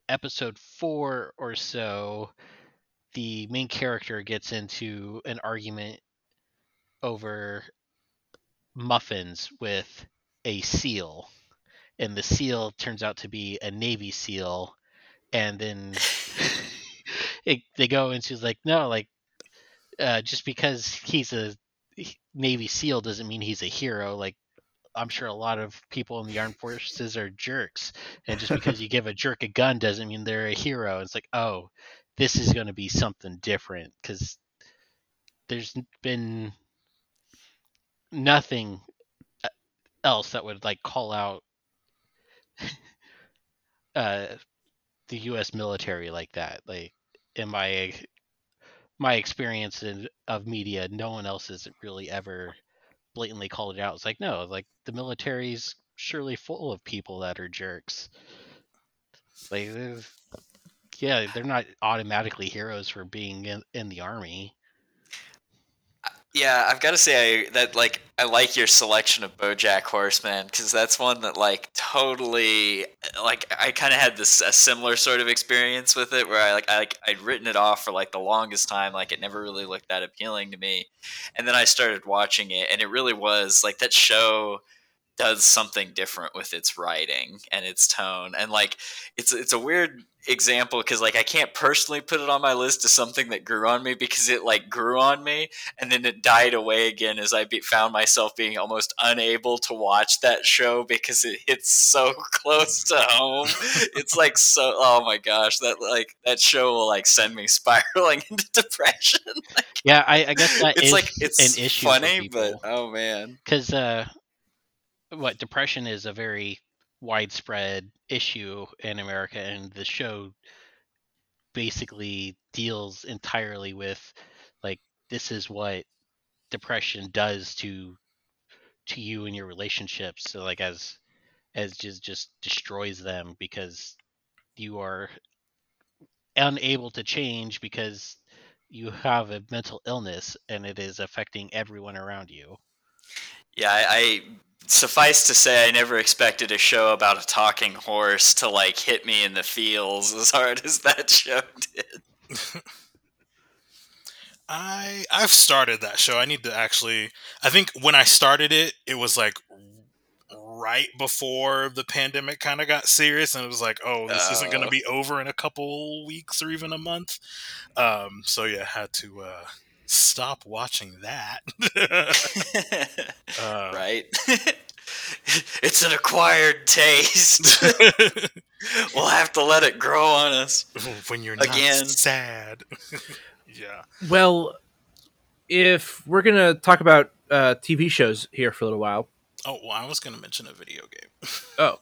episode four or so, the main character gets into an argument over muffins with a seal, and the seal turns out to be a Navy SEAL, and then [laughs] it, they go into like no, like uh, just because he's a Navy SEAL doesn't mean he's a hero. Like I'm sure a lot of people in the armed forces are jerks, and just because you give a jerk a gun doesn't mean they're a hero. It's like, oh, this is going to be something different because there's been nothing uh, else that would like call out [laughs] uh, the U.S. military like that. Like in my my experience in, of media, no one else has really ever blatantly called it out. It's like no, like the military's surely full of people that are jerks. Like, yeah, they're not automatically heroes for being in, in the army. Uh, yeah, I've got to say I, that like I like your selection of BoJack Horseman because that's one that like totally uh, like I kind of had this a similar sort of experience with it where I like I like I'd written it off for like the longest time like it never really looked that appealing to me, and then I started watching it and it really was like that show does something different with its writing and its tone and like it's it's a weird example because like I can't personally put it on my list as something that grew on me because it like grew on me and then it died away again as I be- found myself being almost unable to watch that show because it hits so [laughs] close to home. it's like so oh my gosh that like that show will like send me [laughs] spiraling into depression. [laughs] like, yeah, I, I guess that it's like it's an issue funny, but oh man, because uh, what depression is a very widespread issue in America, and the show basically deals entirely with like this is what depression does to to you and your relationships. So like as as just just destroys them because you are unable to change because you have a mental illness and it is affecting everyone around you. Yeah, I, I suffice to say, I never expected a show about a talking horse to like hit me in the feels [laughs] as hard as that show did. [laughs] I I've started that show. I need to actually. I think when I started it, it was like right before the pandemic kind of got serious, and it was like, oh, this uh, isn't going to oh. be over in a couple weeks or even a month. Um, so yeah, had to uh, stop watching that. [laughs] uh, right. [laughs] it's an acquired taste. [laughs] we'll have to let it grow on us when you're again sad. yeah. Well, if we're gonna talk about uh, TV shows here for a little while. Oh, well, I was gonna mention a video game. oh,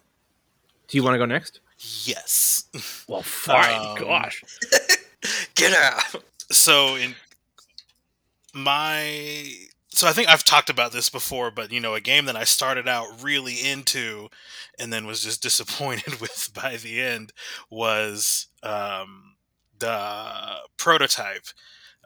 do you want to go next? Yes. Well, fine. Um, Gosh. Get out. So in my so I think I've talked about this before, but you know, a game that I started out really into, and then was just [laughs] disappointed with by the end was um, the prototype.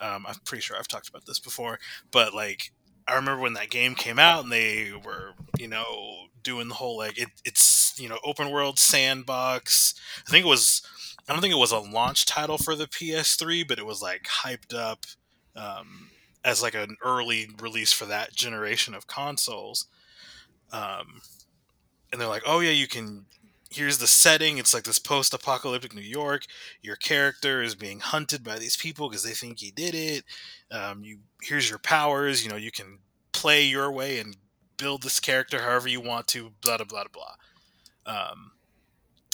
Um, I'm pretty sure I've talked about this before, but like I remember when that game came out and they were, you know, doing the whole like it, it's you know open world sandbox. I think it was I don't think it was a launch title for the PS3, but it was like hyped up. Um, as like an early release for that generation of consoles. Um, and they're like, oh yeah, you can. Here's the setting. It's like this post-apocalyptic New York. Your character is being hunted by these people because they think he did it. Um, you here's your powers. You know, you can play your way and build this character however you want to. Blah blah blah blah. Um,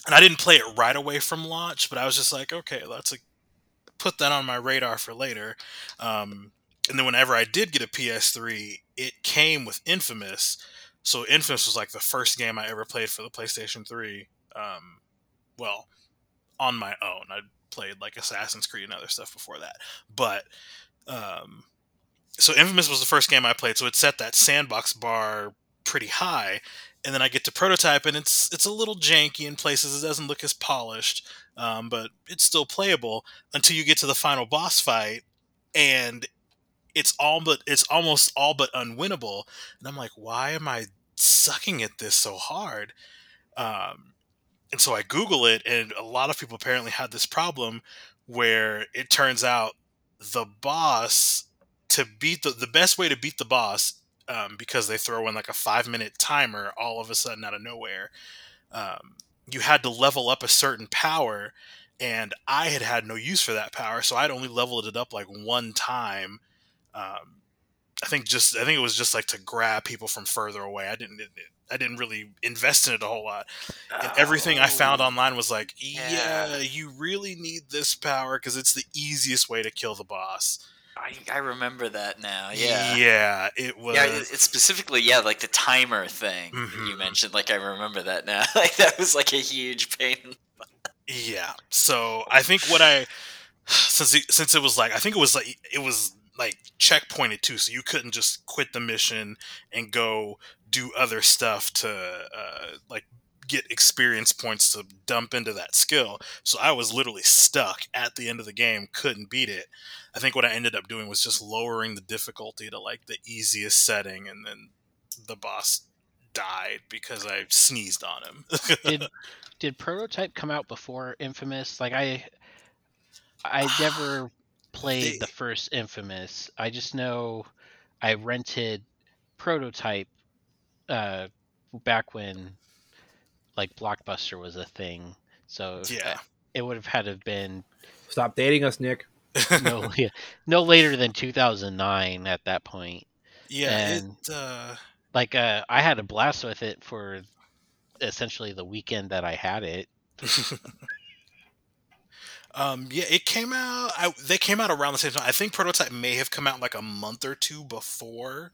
and I didn't play it right away from launch, but I was just like, okay, let's put that on my radar for later. Um, and then whenever I did get a PS3, it came with Infamous. So Infamous was like the first game I ever played for the PlayStation 3. Um, well, on my own. I played like Assassin's Creed and other stuff before that. But um, so Infamous was the first game I played, so it set that sandbox bar pretty high. And then I get to prototype, and it's it's a little janky in places. It doesn't look as polished, um, but it's still playable until you get to the final boss fight, and it's all but it's almost all but unwinnable. And i'm like why am i sucking at this so hard? Um, and so i google it and a lot of people apparently had this problem where it turns out the boss to beat the, the best way to beat the boss um, because they throw in like a five minute timer all of a sudden out of nowhere um, you had to level up a certain power and i had had no use for that power so i'd only leveled it up like one time um, I think just I think it was just like to grab people from further away. I didn't I didn't really invest in it a whole lot. And everything I found Oh, online was like, yeah, Yeah. you really need this power because it's the easiest way to kill the boss. I, I remember that now. Yeah. yeah, it was. Yeah, it's specifically yeah, like the timer thing that you mentioned. Like I remember that now. [laughs] like that was like a huge pain. Yeah. So I think what I since it, since it was like I think it was like it was like checkpointed too, so you couldn't just quit the mission and go do other stuff to uh, like get experience points to dump into that skill. So I was literally stuck at the end of the game, couldn't beat it. I think what I ended up doing was just lowering the difficulty to like the easiest setting, and then the boss died because I sneezed on him. Did [laughs] did Prototype come out before Infamous? Like I I never played They- the first Infamous. I just know I rented Prototype uh back when like Blockbuster was a thing. So yeah. it would have had to have been Stop dating us, Nick. no [laughs] yeah, no later than 2009 at that point. Yeah, And- it, uh, Like uh I had a blast with it for essentially the weekend that I had it. [laughs] um, yeah, it came out. I, they came out around the same time. I think Prototype may have come out like a month or two before,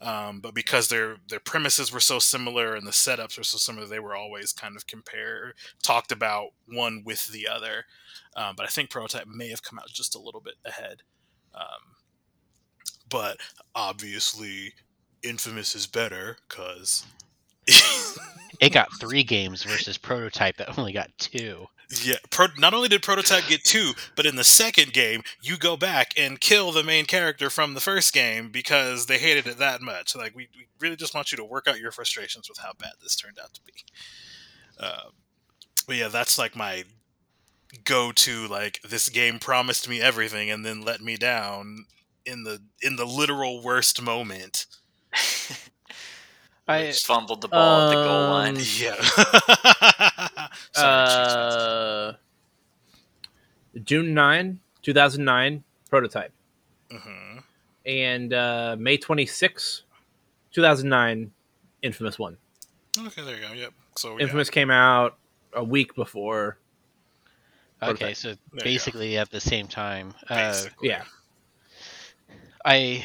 um, but because their their premises were so similar and the setups were so similar, they were always kind of compared, talked about one with the other. Um, but I think Prototype may have come out just a little bit ahead. Um, but obviously, Infamous is better because. It got three games versus Prototype that only got two. Yeah, pro- not only did Prototype get two, but in the second game, you go back and kill the main character from the first game because they hated it that much. Like, we, we really just want you to work out your frustrations with how bad this turned out to be. Um, but yeah, that's like my go-to. Like, this game promised me everything and then let me down in the in the literal worst moment. [laughs] I just fumbled the ball at the goal line. Um, [laughs] Yeah. [laughs] Sorry, Uh, June 9, 2009, prototype. Mhm. And uh, May 26, 2009, Infamous 1. Okay, there you go. Yep. So yeah. Infamous came out a week before. okay, so you go. basically at the same time. Uh, Yeah. I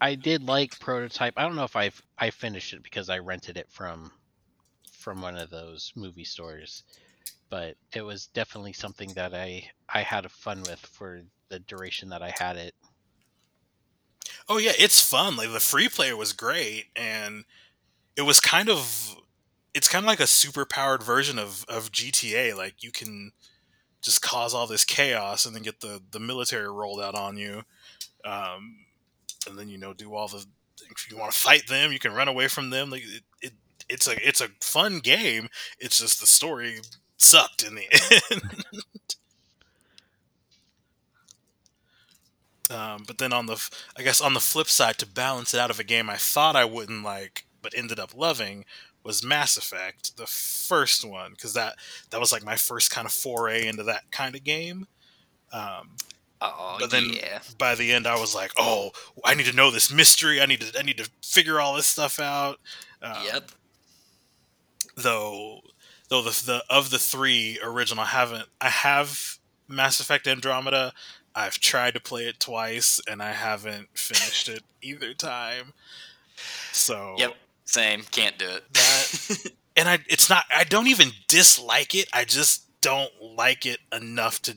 I did like Prototype. I don't know if I I finished it because I rented it from from one of those movie stores, but it was definitely something that I I had fun with for the duration that I had it. Oh yeah, it's fun. Like the free player was great, and it was kind of it's kind of like a super powered version of of GTA. Like you can just cause all this chaos and then get the the military rolled out on you, um, and then you know do all the if you want to fight them, you can run away from them. Like it, it it's a it's a fun game. It's just the story sucked in the [laughs] end. Um, but then on the, I guess on the flip side, to balance it out of a game I thought I wouldn't like, but ended up loving, was Mass Effect, the first one, because that that was like my first kind of foray into that kind of game. Um, Oh But then- yeah. by the end, I was like, oh, I need to know this mystery. I need to I need to figure all this stuff out. Um, yep. Though, though the, the of the three original, I haven't I have Mass Effect Andromeda. I've tried to play it twice and I haven't finished it [laughs] either time. So Yep. Same. Can't do it. That- [laughs] and I it's not I don't even dislike it. I just don't like it enough to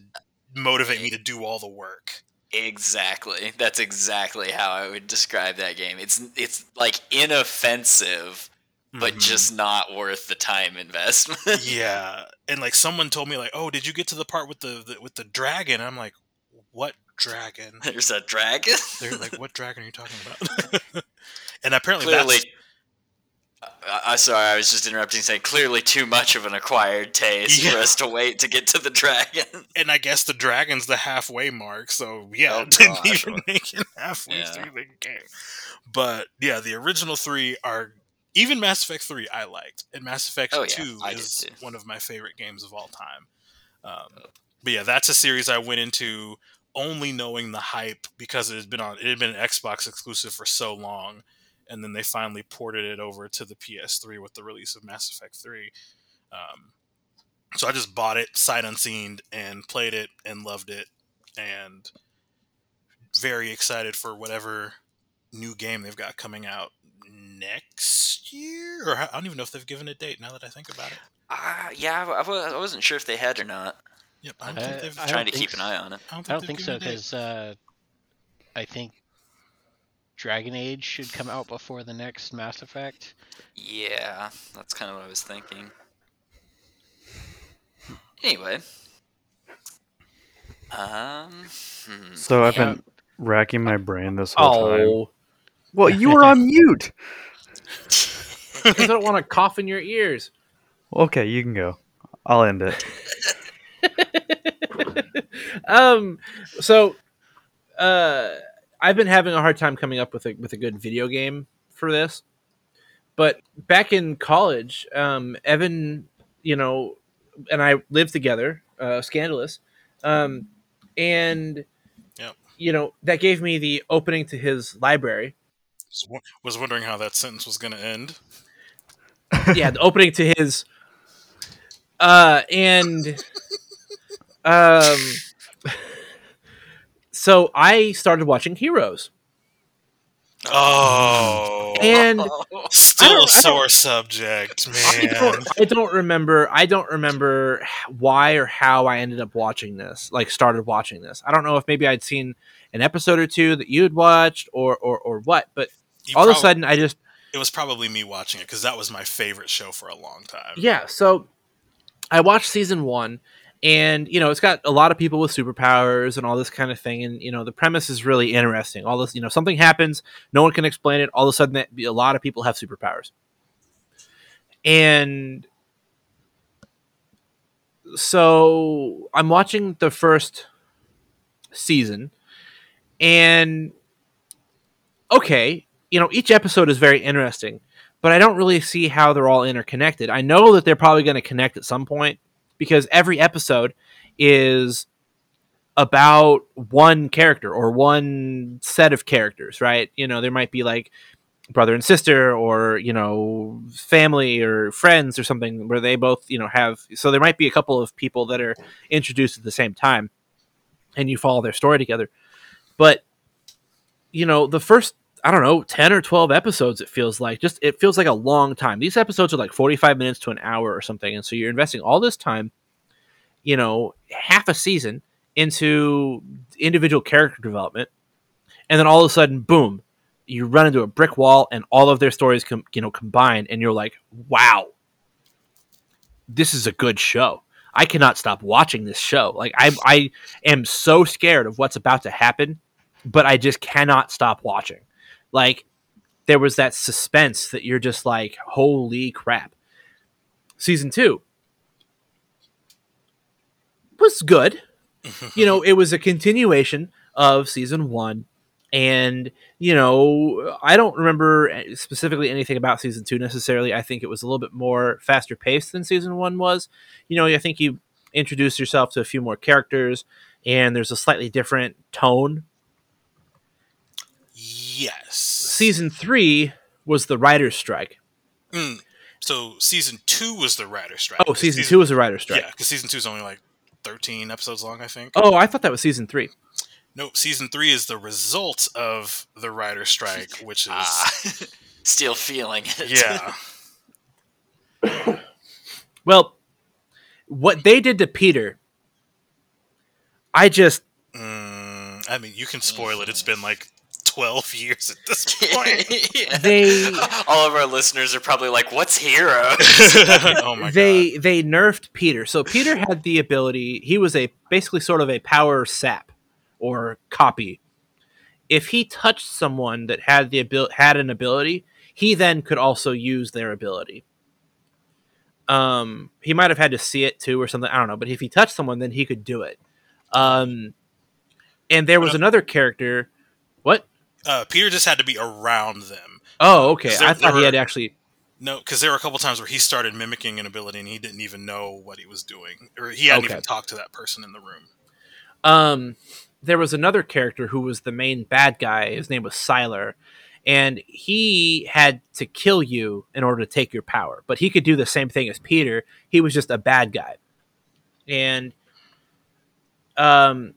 motivate me to do all the work. exactly. That's exactly how I would describe that game. It's it's like inoffensive, but Mhm. just not worth the time investment. [laughs] yeah. And like someone told me like, "Oh, did you get to the part with the, the with the dragon?" I'm like, "What dragon?" [laughs] There's a dragon. They're like, "What dragon are you talking about?" [laughs] and apparently clearly. I, I sorry, I was just interrupting. Saying clearly too much of an acquired taste for us to wait to get to the dragon. [laughs] and I guess the dragon's the halfway mark. So yeah, Oh, [laughs] didn't even make it halfway Yeah. through the game. But yeah, the original three are even Mass Effect three I liked, and Mass Effect Oh, yeah, two is one of my favorite games of all time. Um, but yeah, that's a series I went into only knowing the hype because it had been on it had been an Xbox exclusive for so long, and then they finally ported it over to the PS3 with the release of Mass Effect three. Um, so I just bought it sight unseen and played it and loved it, and very excited for whatever new game they've got coming out next year. Or I don't even know if they've given a date. Now that I think about it, Uh, yeah, I, I wasn't sure if they had or not. yep, I don't Uh, think they've. I Trying don't to keep think an eye on it. I don't think, I don't think so given a date. because uh, I think Dragon Age should come out before the next Mass Effect. Yeah, that's kind of what I was thinking. Anyway, um, hmm. So I've Yeah. been racking my brain this whole time. Oh, Well, you were on mute. [laughs] I don't want to cough in your ears. Okay, you can go. I'll end it. [laughs] um, so uh, I've been having a hard time coming up with a with a good video game for this. But back in college, um, Evan, you know, and I lived together, uh, scandalous, um, and Yep. you know that gave me the opening to his library. Was Was wondering how that sentence was going to end. [laughs] yeah, the opening to his uh and um so I started watching Heroes. Oh, And [laughs] still I a I sore subject, I man. don't, I don't remember I don't remember why or how I ended up watching this, like started watching this. I don't know if maybe I'd seen an episode or two that you'd watched or or, or what, but You all of a sudden I just it was probably me watching it because that was my favorite show for a long time. Yeah, so I watched season one, and you know, it's got a lot of people with superpowers and all this kind of thing, and you know, the premise is really interesting. All this, you know, something happens, no one can explain it. All of a sudden, a lot of people have superpowers, and so I'm watching the first season, and okay, you know, each episode is very interesting but I don't really see how they're all interconnected. I know that they're probably going to connect at some point because every episode is about one character or one set of characters, right? You know, there might be like brother and sister or, you know, family or friends or something where they both, you know, have so there might be a couple of people that are introduced at the same time and you follow their story together. But you know, the first I don't know, 10 or 12 episodes, it feels like. Just, it feels like a long time. These episodes are like 45 minutes to an hour or something. And so you're investing all this time, you know, half a season into individual character development. and then all of a sudden, boom, you run into a brick wall, and all of their stories, com- you know, combine, and you're like, wow, this is a good show. I cannot stop watching this show. Like I, I am so scared of what's about to happen, but I just cannot stop watching. Like there was that suspense that you're just like, holy crap. Season two was good. [laughs] You know, it was a continuation of season one. And, you know, I don't remember specifically anything about season two necessarily. I think it was a little bit more faster paced than season one was. You know, I think you introduce yourself to a few more characters and there's a slightly different tone. Yes. Season three was the writer's strike. Mm. So season two was the writer strike. Oh, season two was the writer's strike. Yeah, because season two is only like thirteen episodes long, I think. Oh, I thought that was season three. Nope, season three is the result of the writer strike, [laughs] which is Ah, [laughs] still feeling it. yeah. [laughs] Well, what they did to Peter, I just Mm, I mean, you can spoil it. It's been like twelve years at this [laughs] point. Yeah. They- [laughs] all of our listeners are probably like, "What's Hero?" [laughs] oh my they god. they nerfed Peter. So Peter had the ability. He was a basically sort of a power sap or copy. If he touched someone that had the abil- had an ability, he then could also use their ability. Um, he might have had to see it too or something. I don't know. But if he touched someone, then he could do it. Um, and there was another character. Uh, Peter just had to be around them. Oh, okay. There- I thought there he had were- actually. No, because there were a couple times where he started mimicking an ability and he didn't even know what he was doing, or he hadn't Okay. even talked to that person in the room. Um, there was another character who was the main bad guy. His name was Sylar, and he had to kill you in order to take your power. But he could do the same thing as Peter. He was just a bad guy, and um,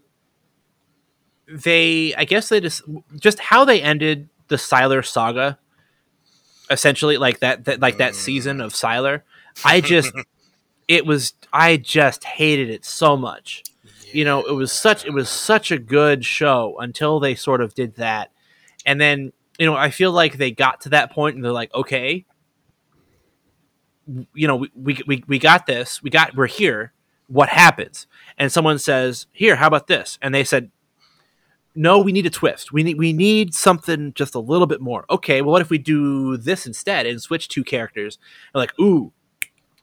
they I guess they just just how they ended the Sylar saga. Essentially, like that, that like that season of Sylar, I just [laughs] it was I just hated it so much. You know it was such it was such a good show until they sort of did that. And then you know i feel like they got to that point and they're like okay you know we, we, we, we got this. We got we're here. What happens? And someone says here how about this? And they said no we need a twist. We need we need something just a little bit more. Okay well what if we do this instead and switch two characters? And like ooh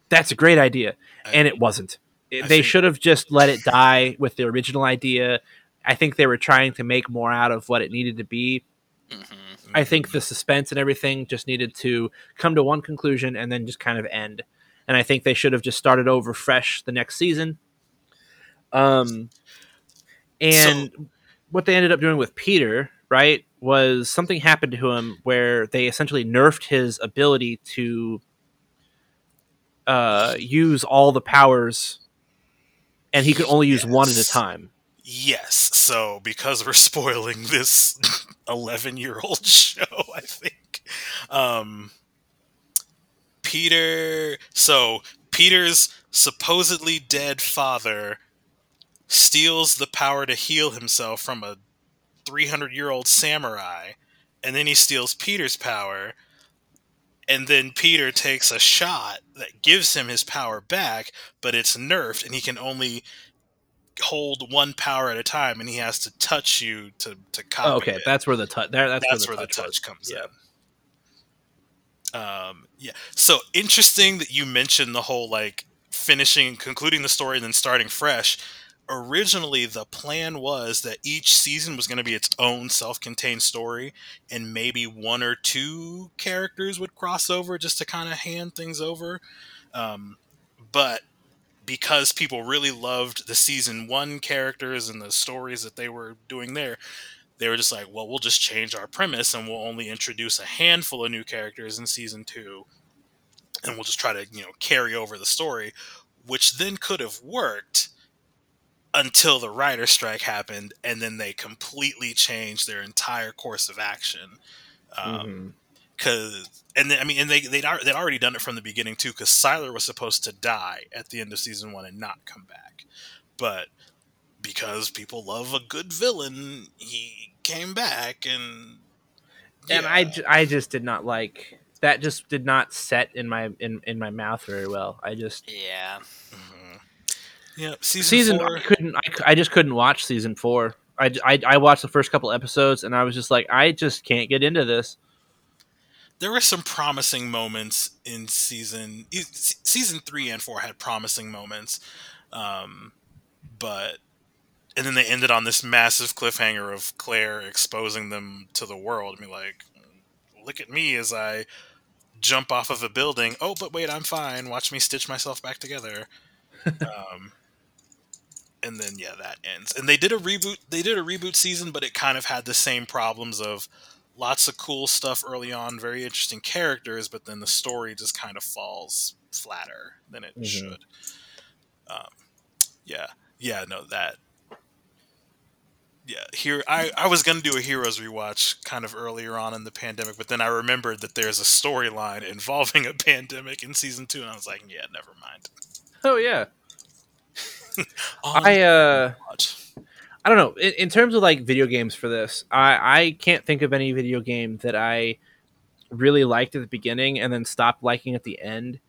that's a great idea. And it wasn't. It- I they should have just let it die with the original idea. I think they were trying to make more out of what it needed to be. Mhm. I think the suspense and everything just needed to come to one conclusion and then just kind of end. And I think they should have just started over fresh the next season. Um, and what they ended up doing with Peter, right, was something happened to him where they essentially nerfed his ability to uh, use all the powers, and he could only use one at a time. Yes. So because we're [laughs] spoiling this [laughs] 11 year old [laughs] show, I think. Um, Peter. So Peter's supposedly dead father steals the power to heal himself from a 300 year old samurai, and then he steals Peter's power. And then Peter takes a shot that gives him his power back, but it's nerfed, and he can only hold one power at a time, and he has to touch you to to copy Oh, okay, it. that's where the touch. There, that's, That's, where where the the touch. touch was. comes Yeah. in. Um, yeah. So interesting that you mentioned the whole like finishing, concluding the story, and then starting fresh. Originally, the plan was that each season was going to be its own self-contained story, and maybe one or two characters would cross over just to kind of hand things over. Um, but because people really loved the season one characters and the stories that they were doing there, they were just like, well, we'll just change our premise and we'll only introduce a handful of new characters in season two, and we'll just try to, you know, carry over the story, which then could have worked until the writer strike happened, and then they completely changed their entire course of action. Um, because and then, I mean, and they they'd, they'd already done it from the beginning too. Because Sylar was supposed to die at the end of season one and not come back, but because people love a good villain, he came back and and yeah. I, j- I just did not like that. Just did not set in my in, in my mouth very well. I just Yeah. Yeah, season, season four. I couldn't I, I just couldn't watch season four. I I watched the first couple episodes and I was just like I just can't get into this. there were some promising moments in season season three and four had promising moments, um, but and then they ended on this massive cliffhanger of Claire exposing them to the world. I mean, like, look at me as I jump off of a building. Oh, but wait, I'm fine. Watch me stitch myself back together. [laughs] um, and then yeah, that ends. And they did a reboot. They did a reboot season, but it kind of had the same problems of lots of cool stuff early on, very interesting characters, but then the story just kind of falls flatter than it Mhm. should. Um, yeah, yeah, no, that. Yeah, here I, I was gonna do a Heroes rewatch kind of earlier on in the pandemic, but then I remembered that there's a storyline involving a [laughs] pandemic in season two, and I was like, yeah, never mind. Oh yeah. On [laughs] I uh. I don't know. In, in terms of like video games for this, I I can't think of any video game that I really liked at the beginning and then stopped liking at the end.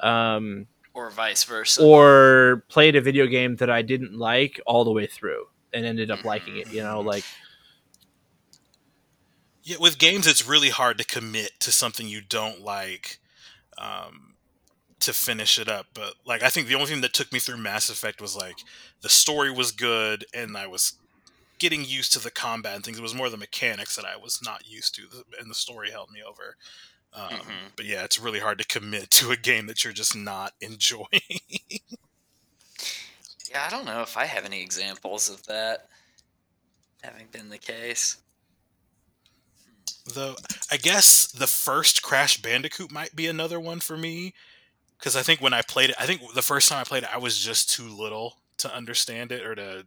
Um, Or vice versa. or played a video game that I didn't like all the way through and ended up liking it. You know, like Yeah, with games, it's really hard to commit to something you don't like um, to finish it up. But like, I think the only thing that took me through Mass Effect was like the story was good, and I was getting used to the combat and things. It was more the mechanics that I was not used to, and the story held me over. Um, Mhm. But yeah, it's really hard to commit to a game that you're just not [laughs] enjoying. Yeah, I don't know if I have any examples of that having been the case. Though I guess the first Crash Bandicoot might be another one for me because I think when I played it, I think the first time I played it, I was just too little to understand it or to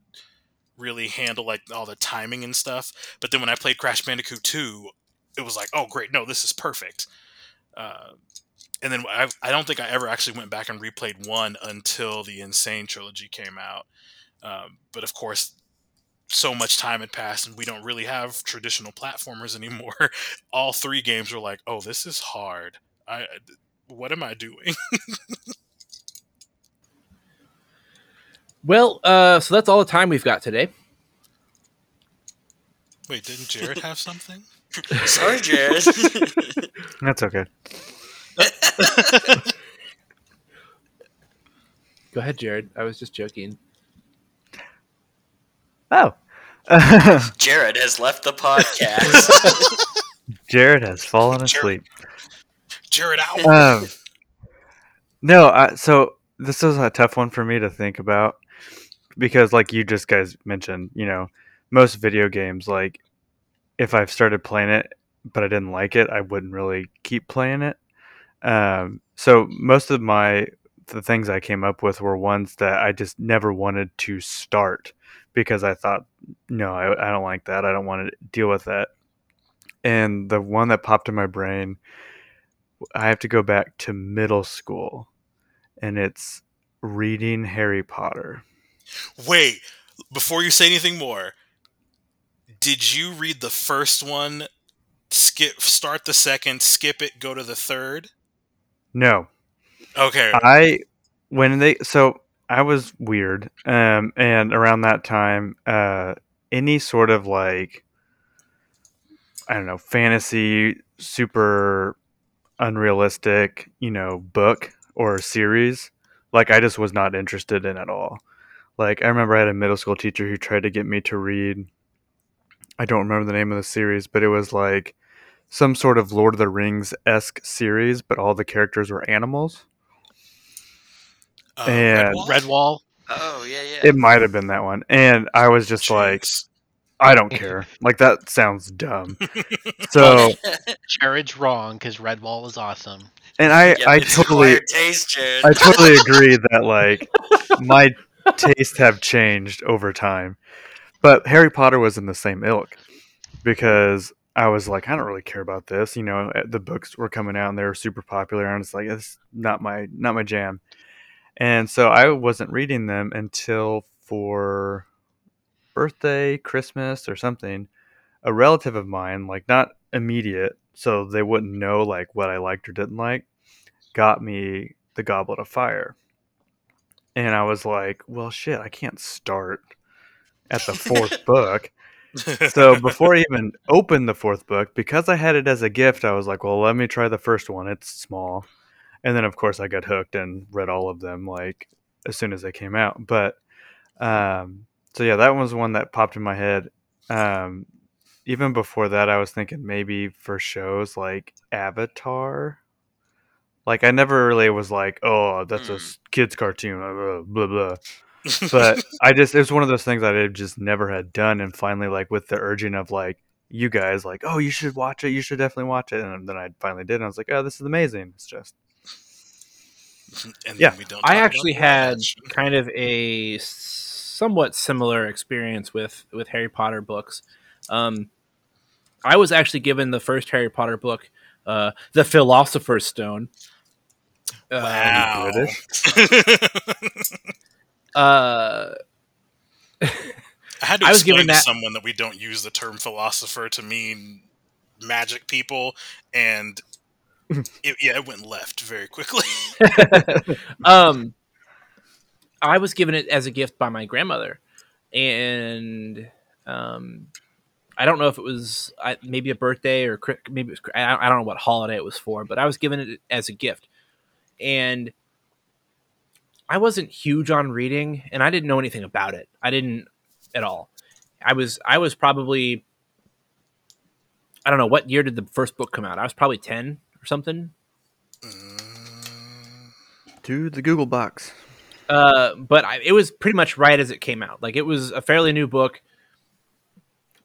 really handle like all the timing and stuff. But then when I played Crash Bandicoot 2, it was like, oh great, no, this is perfect. Uh, and then I, I don't think I ever actually went back and replayed one until the N. Sane trilogy came out. Um, but of course, so much time had passed and we don't really have traditional platformers [laughs] anymore. All three games were like, "Oh, this is hard. I what am I doing?" [laughs] well, uh, so that's all the time we've got today. Wait, didn't Jared have something? [laughs] Sorry, Jared. [laughs] That's okay. Go ahead, Jared. I was just joking. Oh. Jared has left the podcast. Jared has fallen Jared- asleep. Jared out. Um, no, I, so this is a tough one for me to think about because, like you just guys mentioned, you know, most video games, like if I've started playing it but I didn't like it, I wouldn't really keep playing it. Um, so most of my the things I came up with were ones that I just never wanted to start because I thought, no, I, I don't like that. I don't want to deal with that. And the one that popped in my brain I have to go back to middle school, and it's reading Harry Potter. Wait, before you say anything more, did you read the first one? Skip, start the second, skip it, go to the third. No, Okay, I when they so I was weird, um, and around that time, uh, any sort of like I don't know fantasy, super unrealistic, you know, book or series, like I just was not interested in at all. Like I remember I had a middle school teacher who tried to get me to read. I don't remember the name of the series, but it was like some sort of Lord of the Rings esque series, but all the characters were animals. uh, and- Redwall? Redwall. oh yeah, yeah. It might have been that one. And I was just like, Jeez. I don't care. Like that sounds dumb. [laughs] So, [laughs] Jared's wrong because Redwall is awesome. and I, Yep, I totally, taste, Jared. I totally [laughs] agree that like my tastes have changed over time. But Harry Potter was in the same ilk because I was like, I don't really care about this. You know, eh, the books were coming out and they were super popular, and it's like it's not my not my jam. And so I wasn't reading them until for birthday, Christmas, or something. a relative of mine, like not immediate, so they wouldn't know like what I liked or didn't like, got me the Goblet of Fire. And I was like, well, shit, I can't start at the fourth [laughs] book. So before I even opened the fourth book, because I had it as a gift, I was like, well, let me try the first one. It's small. And then, of course, I got hooked and read all of them like as soon as they came out. But um, so, yeah, that was one that popped in my head. Um, even before that, I was thinking maybe for shows like Avatar. Like, I never really was like, oh, that's a Mm. s- kid's cartoon, uh, blah, blah, blah [laughs] but I just it was one of those things that I just never had done, and finally, like with the urging of like you guys, like, oh, you should watch it, you should definitely watch it, and then I finally did, and I was like, oh, this is amazing. It's just [laughs] and Yeah, then we don't I actually had kind of a somewhat similar experience with with Harry Potter books. Um, I was actually given the first Harry Potter book, uh, The Philosopher's Stone. Wow. [laughs] Uh, [laughs] I had to I was explain given that- someone that we don't use the term philosopher to mean magic people, and [laughs] it, yeah, it went left very quickly. um, I was given it as a gift by my grandmother, and um, I don't know if it was I, maybe a birthday or maybe was, I I don't know what holiday it was for, but I was given it as a gift, and I wasn't huge on reading, and I didn't know anything about it. I didn't at all. I was I was probably I don't know what year did the first book come out. I was probably ten or something. To the Google box. Uh, but I, it was pretty much right as it came out. Like it was a fairly new book.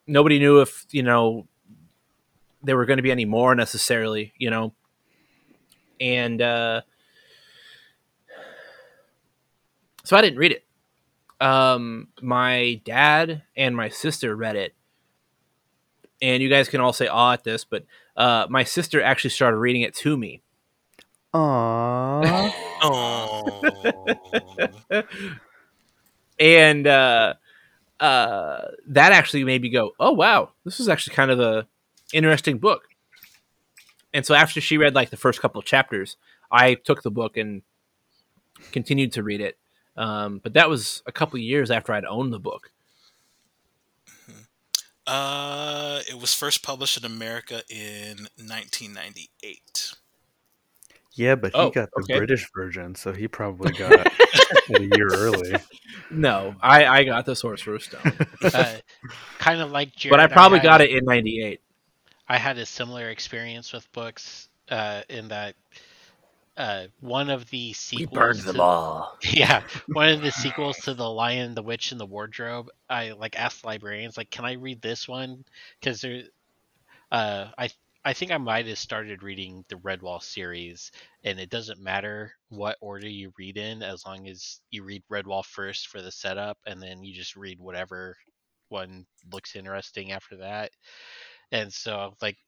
Nobody knew if you know there were going to be any more necessarily, you know. And uh, so I didn't read it. Um, my dad and my sister read it, and you guys can all say "aw" at this, but uh, my sister actually started reading it to me. Aww. [laughs] oh, and uh, uh, that actually made me go, "Oh wow, this is actually kind of a interesting book." And so after she read like the first couple of chapters, I took the book and continued to read it. Um, but that was a couple of years after I'd owned the book. uh, it was first published in America in 1998. Yeah, but he Oh, got the okay. British version, so he probably got [laughs] it a year early. No, I, I got the Sorcerer's Stone, uh, [laughs] kind of like Jared, but I probably had- got it in '98. I had a similar experience with books uh, in that uh, one of the sequels. We burned to- all. [laughs] Yeah, one of the sequels to the Lion, the Witch, and the Wardrobe. I like asked librarians, like, can I read this one? Because there, uh, I I think I might have started reading the Redwall series, and it doesn't matter what order you read in, as long as you read Redwall first for the setup, and then you just read whatever one looks interesting after that. And so, like,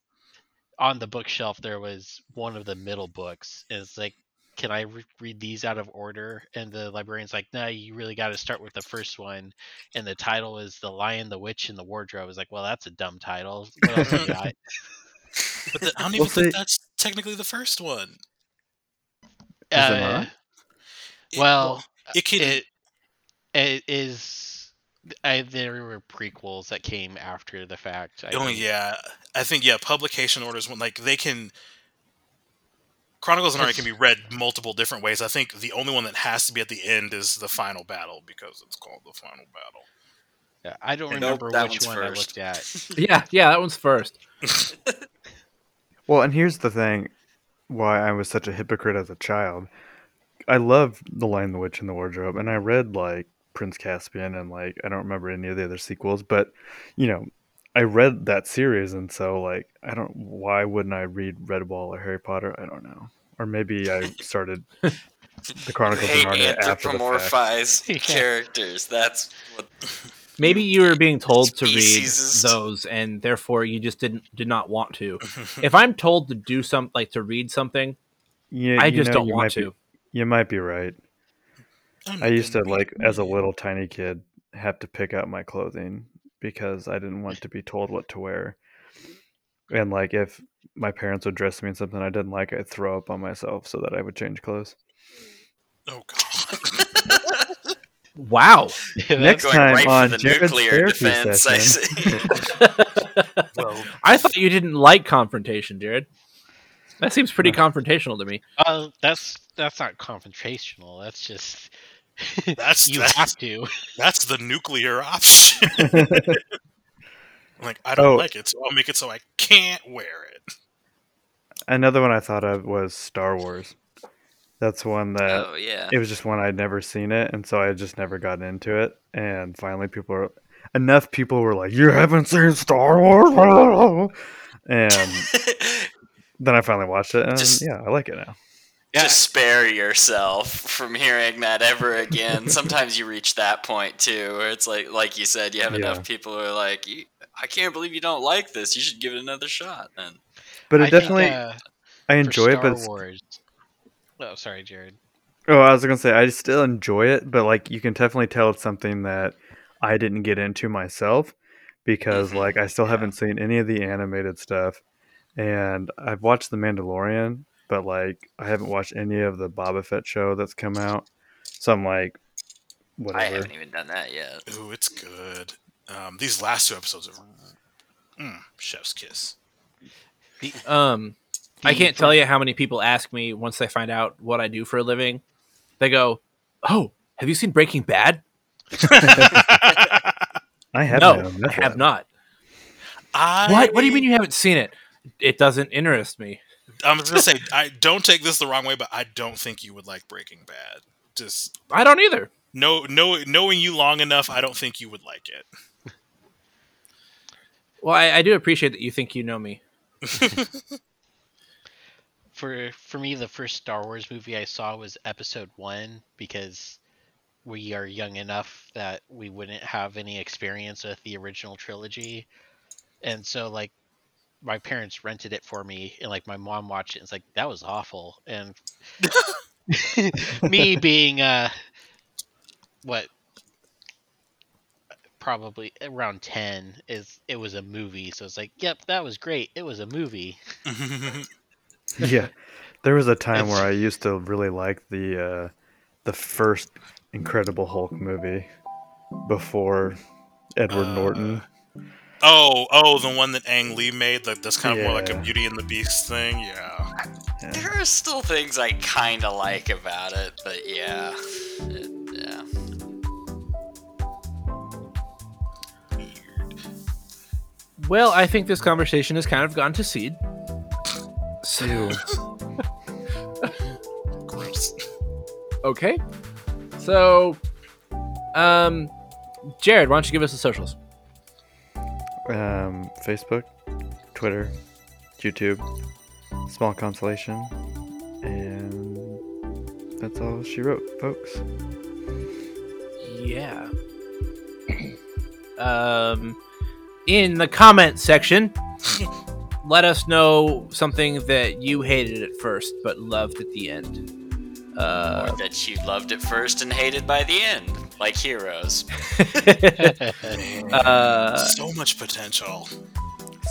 on the bookshelf, there was one of the middle books, and it's like can I re- read these out of order? And the librarian's like, no, you really got to start with the first one. And the title is The Lion, the Witch, and the Wardrobe. I was like, well, that's a dumb title. [laughs] But the, I don't Well, even think see- that's technically the first one. it Uh, not? It- well, it could. it, it is. I, there were prequels that came after the fact. I Oh think. yeah, I think yeah. Publication orders when like they can. Chronicles of Narnia can be read multiple different ways. I think the only one that has to be at the end is the final battle because it's called the final battle. Yeah, I don't Nope, remember that which one's one I looked at. [laughs] Yeah, yeah, that one's first. [laughs] Well, and here's the thing why I was such a hypocrite as a child. I loved The Lion, the Witch, and the Wardrobe, and I read like Prince Caspian and like I don't remember any of the other sequels, but you know, I read that series, and so like I don't why wouldn't I read Redwall or Harry Potter? I don't know, or maybe I started [laughs] the Chronicles of Hate Narnia after the fact. anthropomorphize [laughs] characters. That's what. [laughs] Maybe you were being told to read those, and therefore you just didn't did not want to. [laughs] if I'm told to do some like to read something, Yeah, I just know, don't want might be- to. you might be right. I'm I used to be like as a little tiny kid have to pick out my clothing because I didn't want to be told what to wear. And like if my parents would dress me in something I didn't like, I'd throw up on myself so that I would change clothes. Oh god. [laughs] Wow. [laughs] Next time right on the Jared's nuclear therapy defense. I session. see. [laughs] [laughs] well, I thought you didn't like confrontation, Jared. That seems pretty confrontational to me. Uh, that's that's not confrontational. That's just That's- you that's- have to. that's the nuclear option. like I don't Oh. like it, so I'll make it so I can't wear it. Another one I thought of was Star Wars. That's one that oh yeah. it was just one I'd never seen it, and so I just never gotten into it. And finally, people were enough people were like, "You haven't seen Star Wars," and [laughs] then I finally watched it, and Just- yeah, I like it now. Yeah. Just spare yourself from hearing that ever again. Sometimes you reach that point too, where it's like, like you said, you have Yeah. enough people who are like, "I can't believe you don't like this. You should give it another shot." Then But it I think, definitely, uh, I enjoy it. Star But it's- Wars. Oh, sorry, Jared. oh, I was gonna say I still enjoy it, but like you can definitely tell it's something that I didn't get into myself because Mhm, like I still yeah. haven't seen any of the animated stuff, and I've watched The Mandalorian, but like I haven't watched any of the Boba Fett show that's come out. So I'm like, whatever. I haven't even done that yet. Ooh, it's good. Um, these last two episodes are mm, chef's kiss. The, Um, I can't fir- tell you how many people ask me once they find out what I do for a living. They go, "Oh, have you seen Breaking Bad?" [laughs] I have no, no, I have not. I, What? What do you mean you haven't seen it? It doesn't interest me. I'm gonna say, I don't take this the wrong way, but I don't think you would like Breaking Bad. Just I don't either. know, know, knowing you long enough, I don't think you would like it. Well, I, I do appreciate that you think you know me. [laughs] For for me, the first Star Wars movie I saw was Episode One because we are young enough that we wouldn't have any experience with the original trilogy, and so like my parents rented it for me, and like my mom watched it, and it's like that was awful, and [laughs] me [laughs] being uh what probably around 10 is it was a movie. So it's like yep that was great. It was a movie [laughs] [laughs] yeah. There was a time where I used to really like the uh, the first Incredible Hulk movie before Edward Uh, Norton. oh, oh, the one that Ang Lee made. That that's kind of more like a Beauty and the Beast thing. Yeah. Yeah. There are still things I kind of like about it, but yeah, It- yeah. Well, I think this conversation has kind of gone to seed. So, [laughs] Gross. okay. So, um, Jared, why don't you give us the socials? Um, Facebook, Twitter, YouTube, Small Consolation, and that's all she wrote, folks. Yeah. um, in the comment section, [laughs] let us know something that you hated at first but loved at the end. Uh, or that you loved at first and hated by the end, like heroes. [laughs] [laughs] uh, so much potential.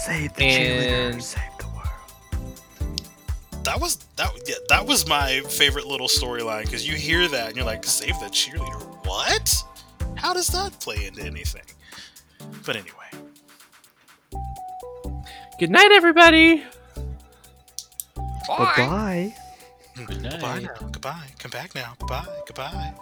Save the And- cheerleader, save the world. That was that. Yeah, that was my favorite little storyline because you hear that and you're like, "Save the cheerleader." What? How does that play into anything? But anyway, good night, everybody. Bye. Bye-bye. Good goodbye night. now. Goodbye. Come back now. Goodbye. Goodbye.